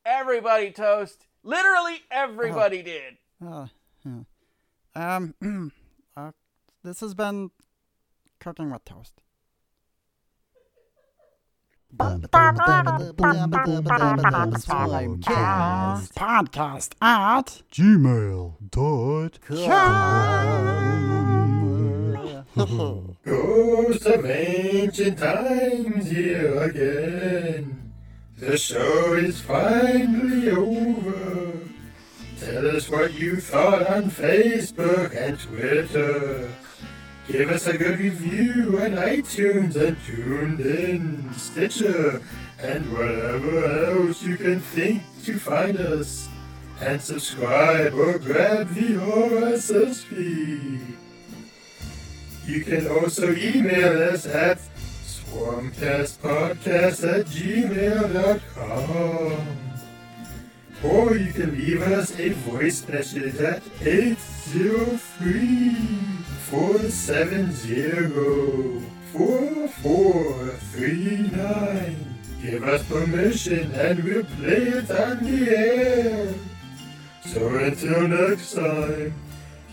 Everybody, Toast. Literally everybody did.
Uh, yeah. Um, uh, this has been cooking with toast. Podcast. Podcast at
gmail.com. Ghosts of ancient times here again. The show is finally over. Tell us what you thought on Facebook and Twitter. Give us a good review on iTunes and TuneIn, Stitcher, and wherever else you can think to find us. And subscribe or grab the RSS feed. You can also email us at swarmcastpodcast at gmail.com. Or you can leave us a voice message at 803 470 4439. Give us permission and we'll play it on the air. So until next time,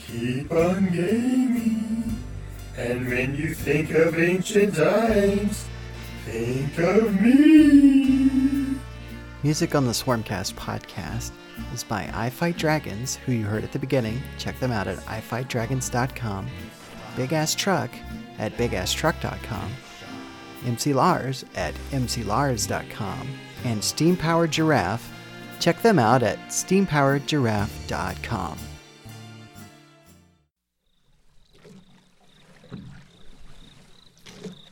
keep on gaming. And when you think of ancient times, think of me.
Music on the Swarmcast podcast is by I Fight Dragons, who you heard at the beginning. Check them out at ifightdragons.com. Big Ass Truck at bigasstruck.com. MC Lars at mclars.com. And Steam Powered Giraffe. Check them out at steampoweredgiraffe.com.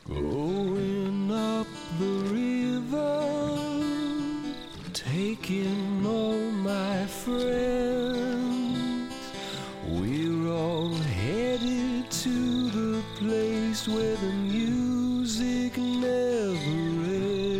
Going up the river, taking all my friends. Place where the music never ends.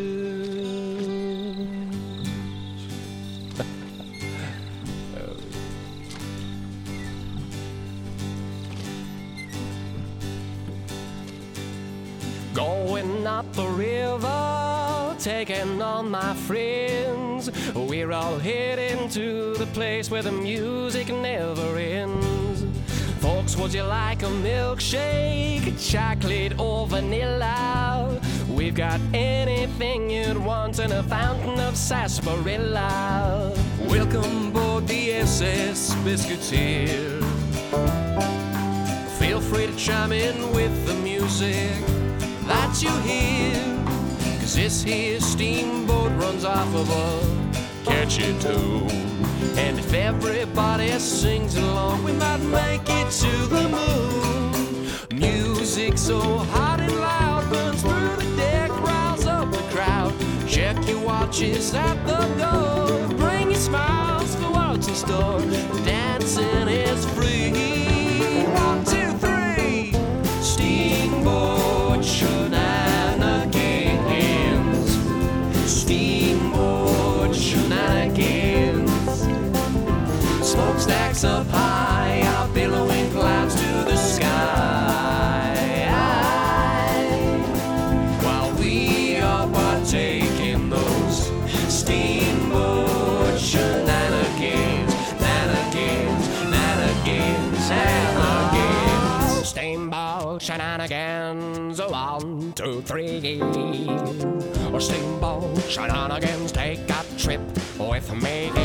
Going up the river, taking on my friends. We're all heading to the place where the music never ends. Folks, would you like a milkshake, chocolate or vanilla? We've got anything you'd want and a fountain of sarsaparilla. Welcome aboard the SS Biscuiteer. Feel free to chime in with the music that you hear. Cause this here steamboat runs off of a catchy tune. And if everybody sings along, we might make it to the moon. Music so hot and loud burns through the deck, riles up the crowd. Check your watches at the door. Bring your smiles for what's in store. Dancing is free. Smokestacks up high, out billowing clouds to the sky. While we are partaking those steamboat shenanigans, nanigans, nanigans, nanigans. Steamboat shenanigans, one, two, three. Or steamboat shenanigans, take a trip with me.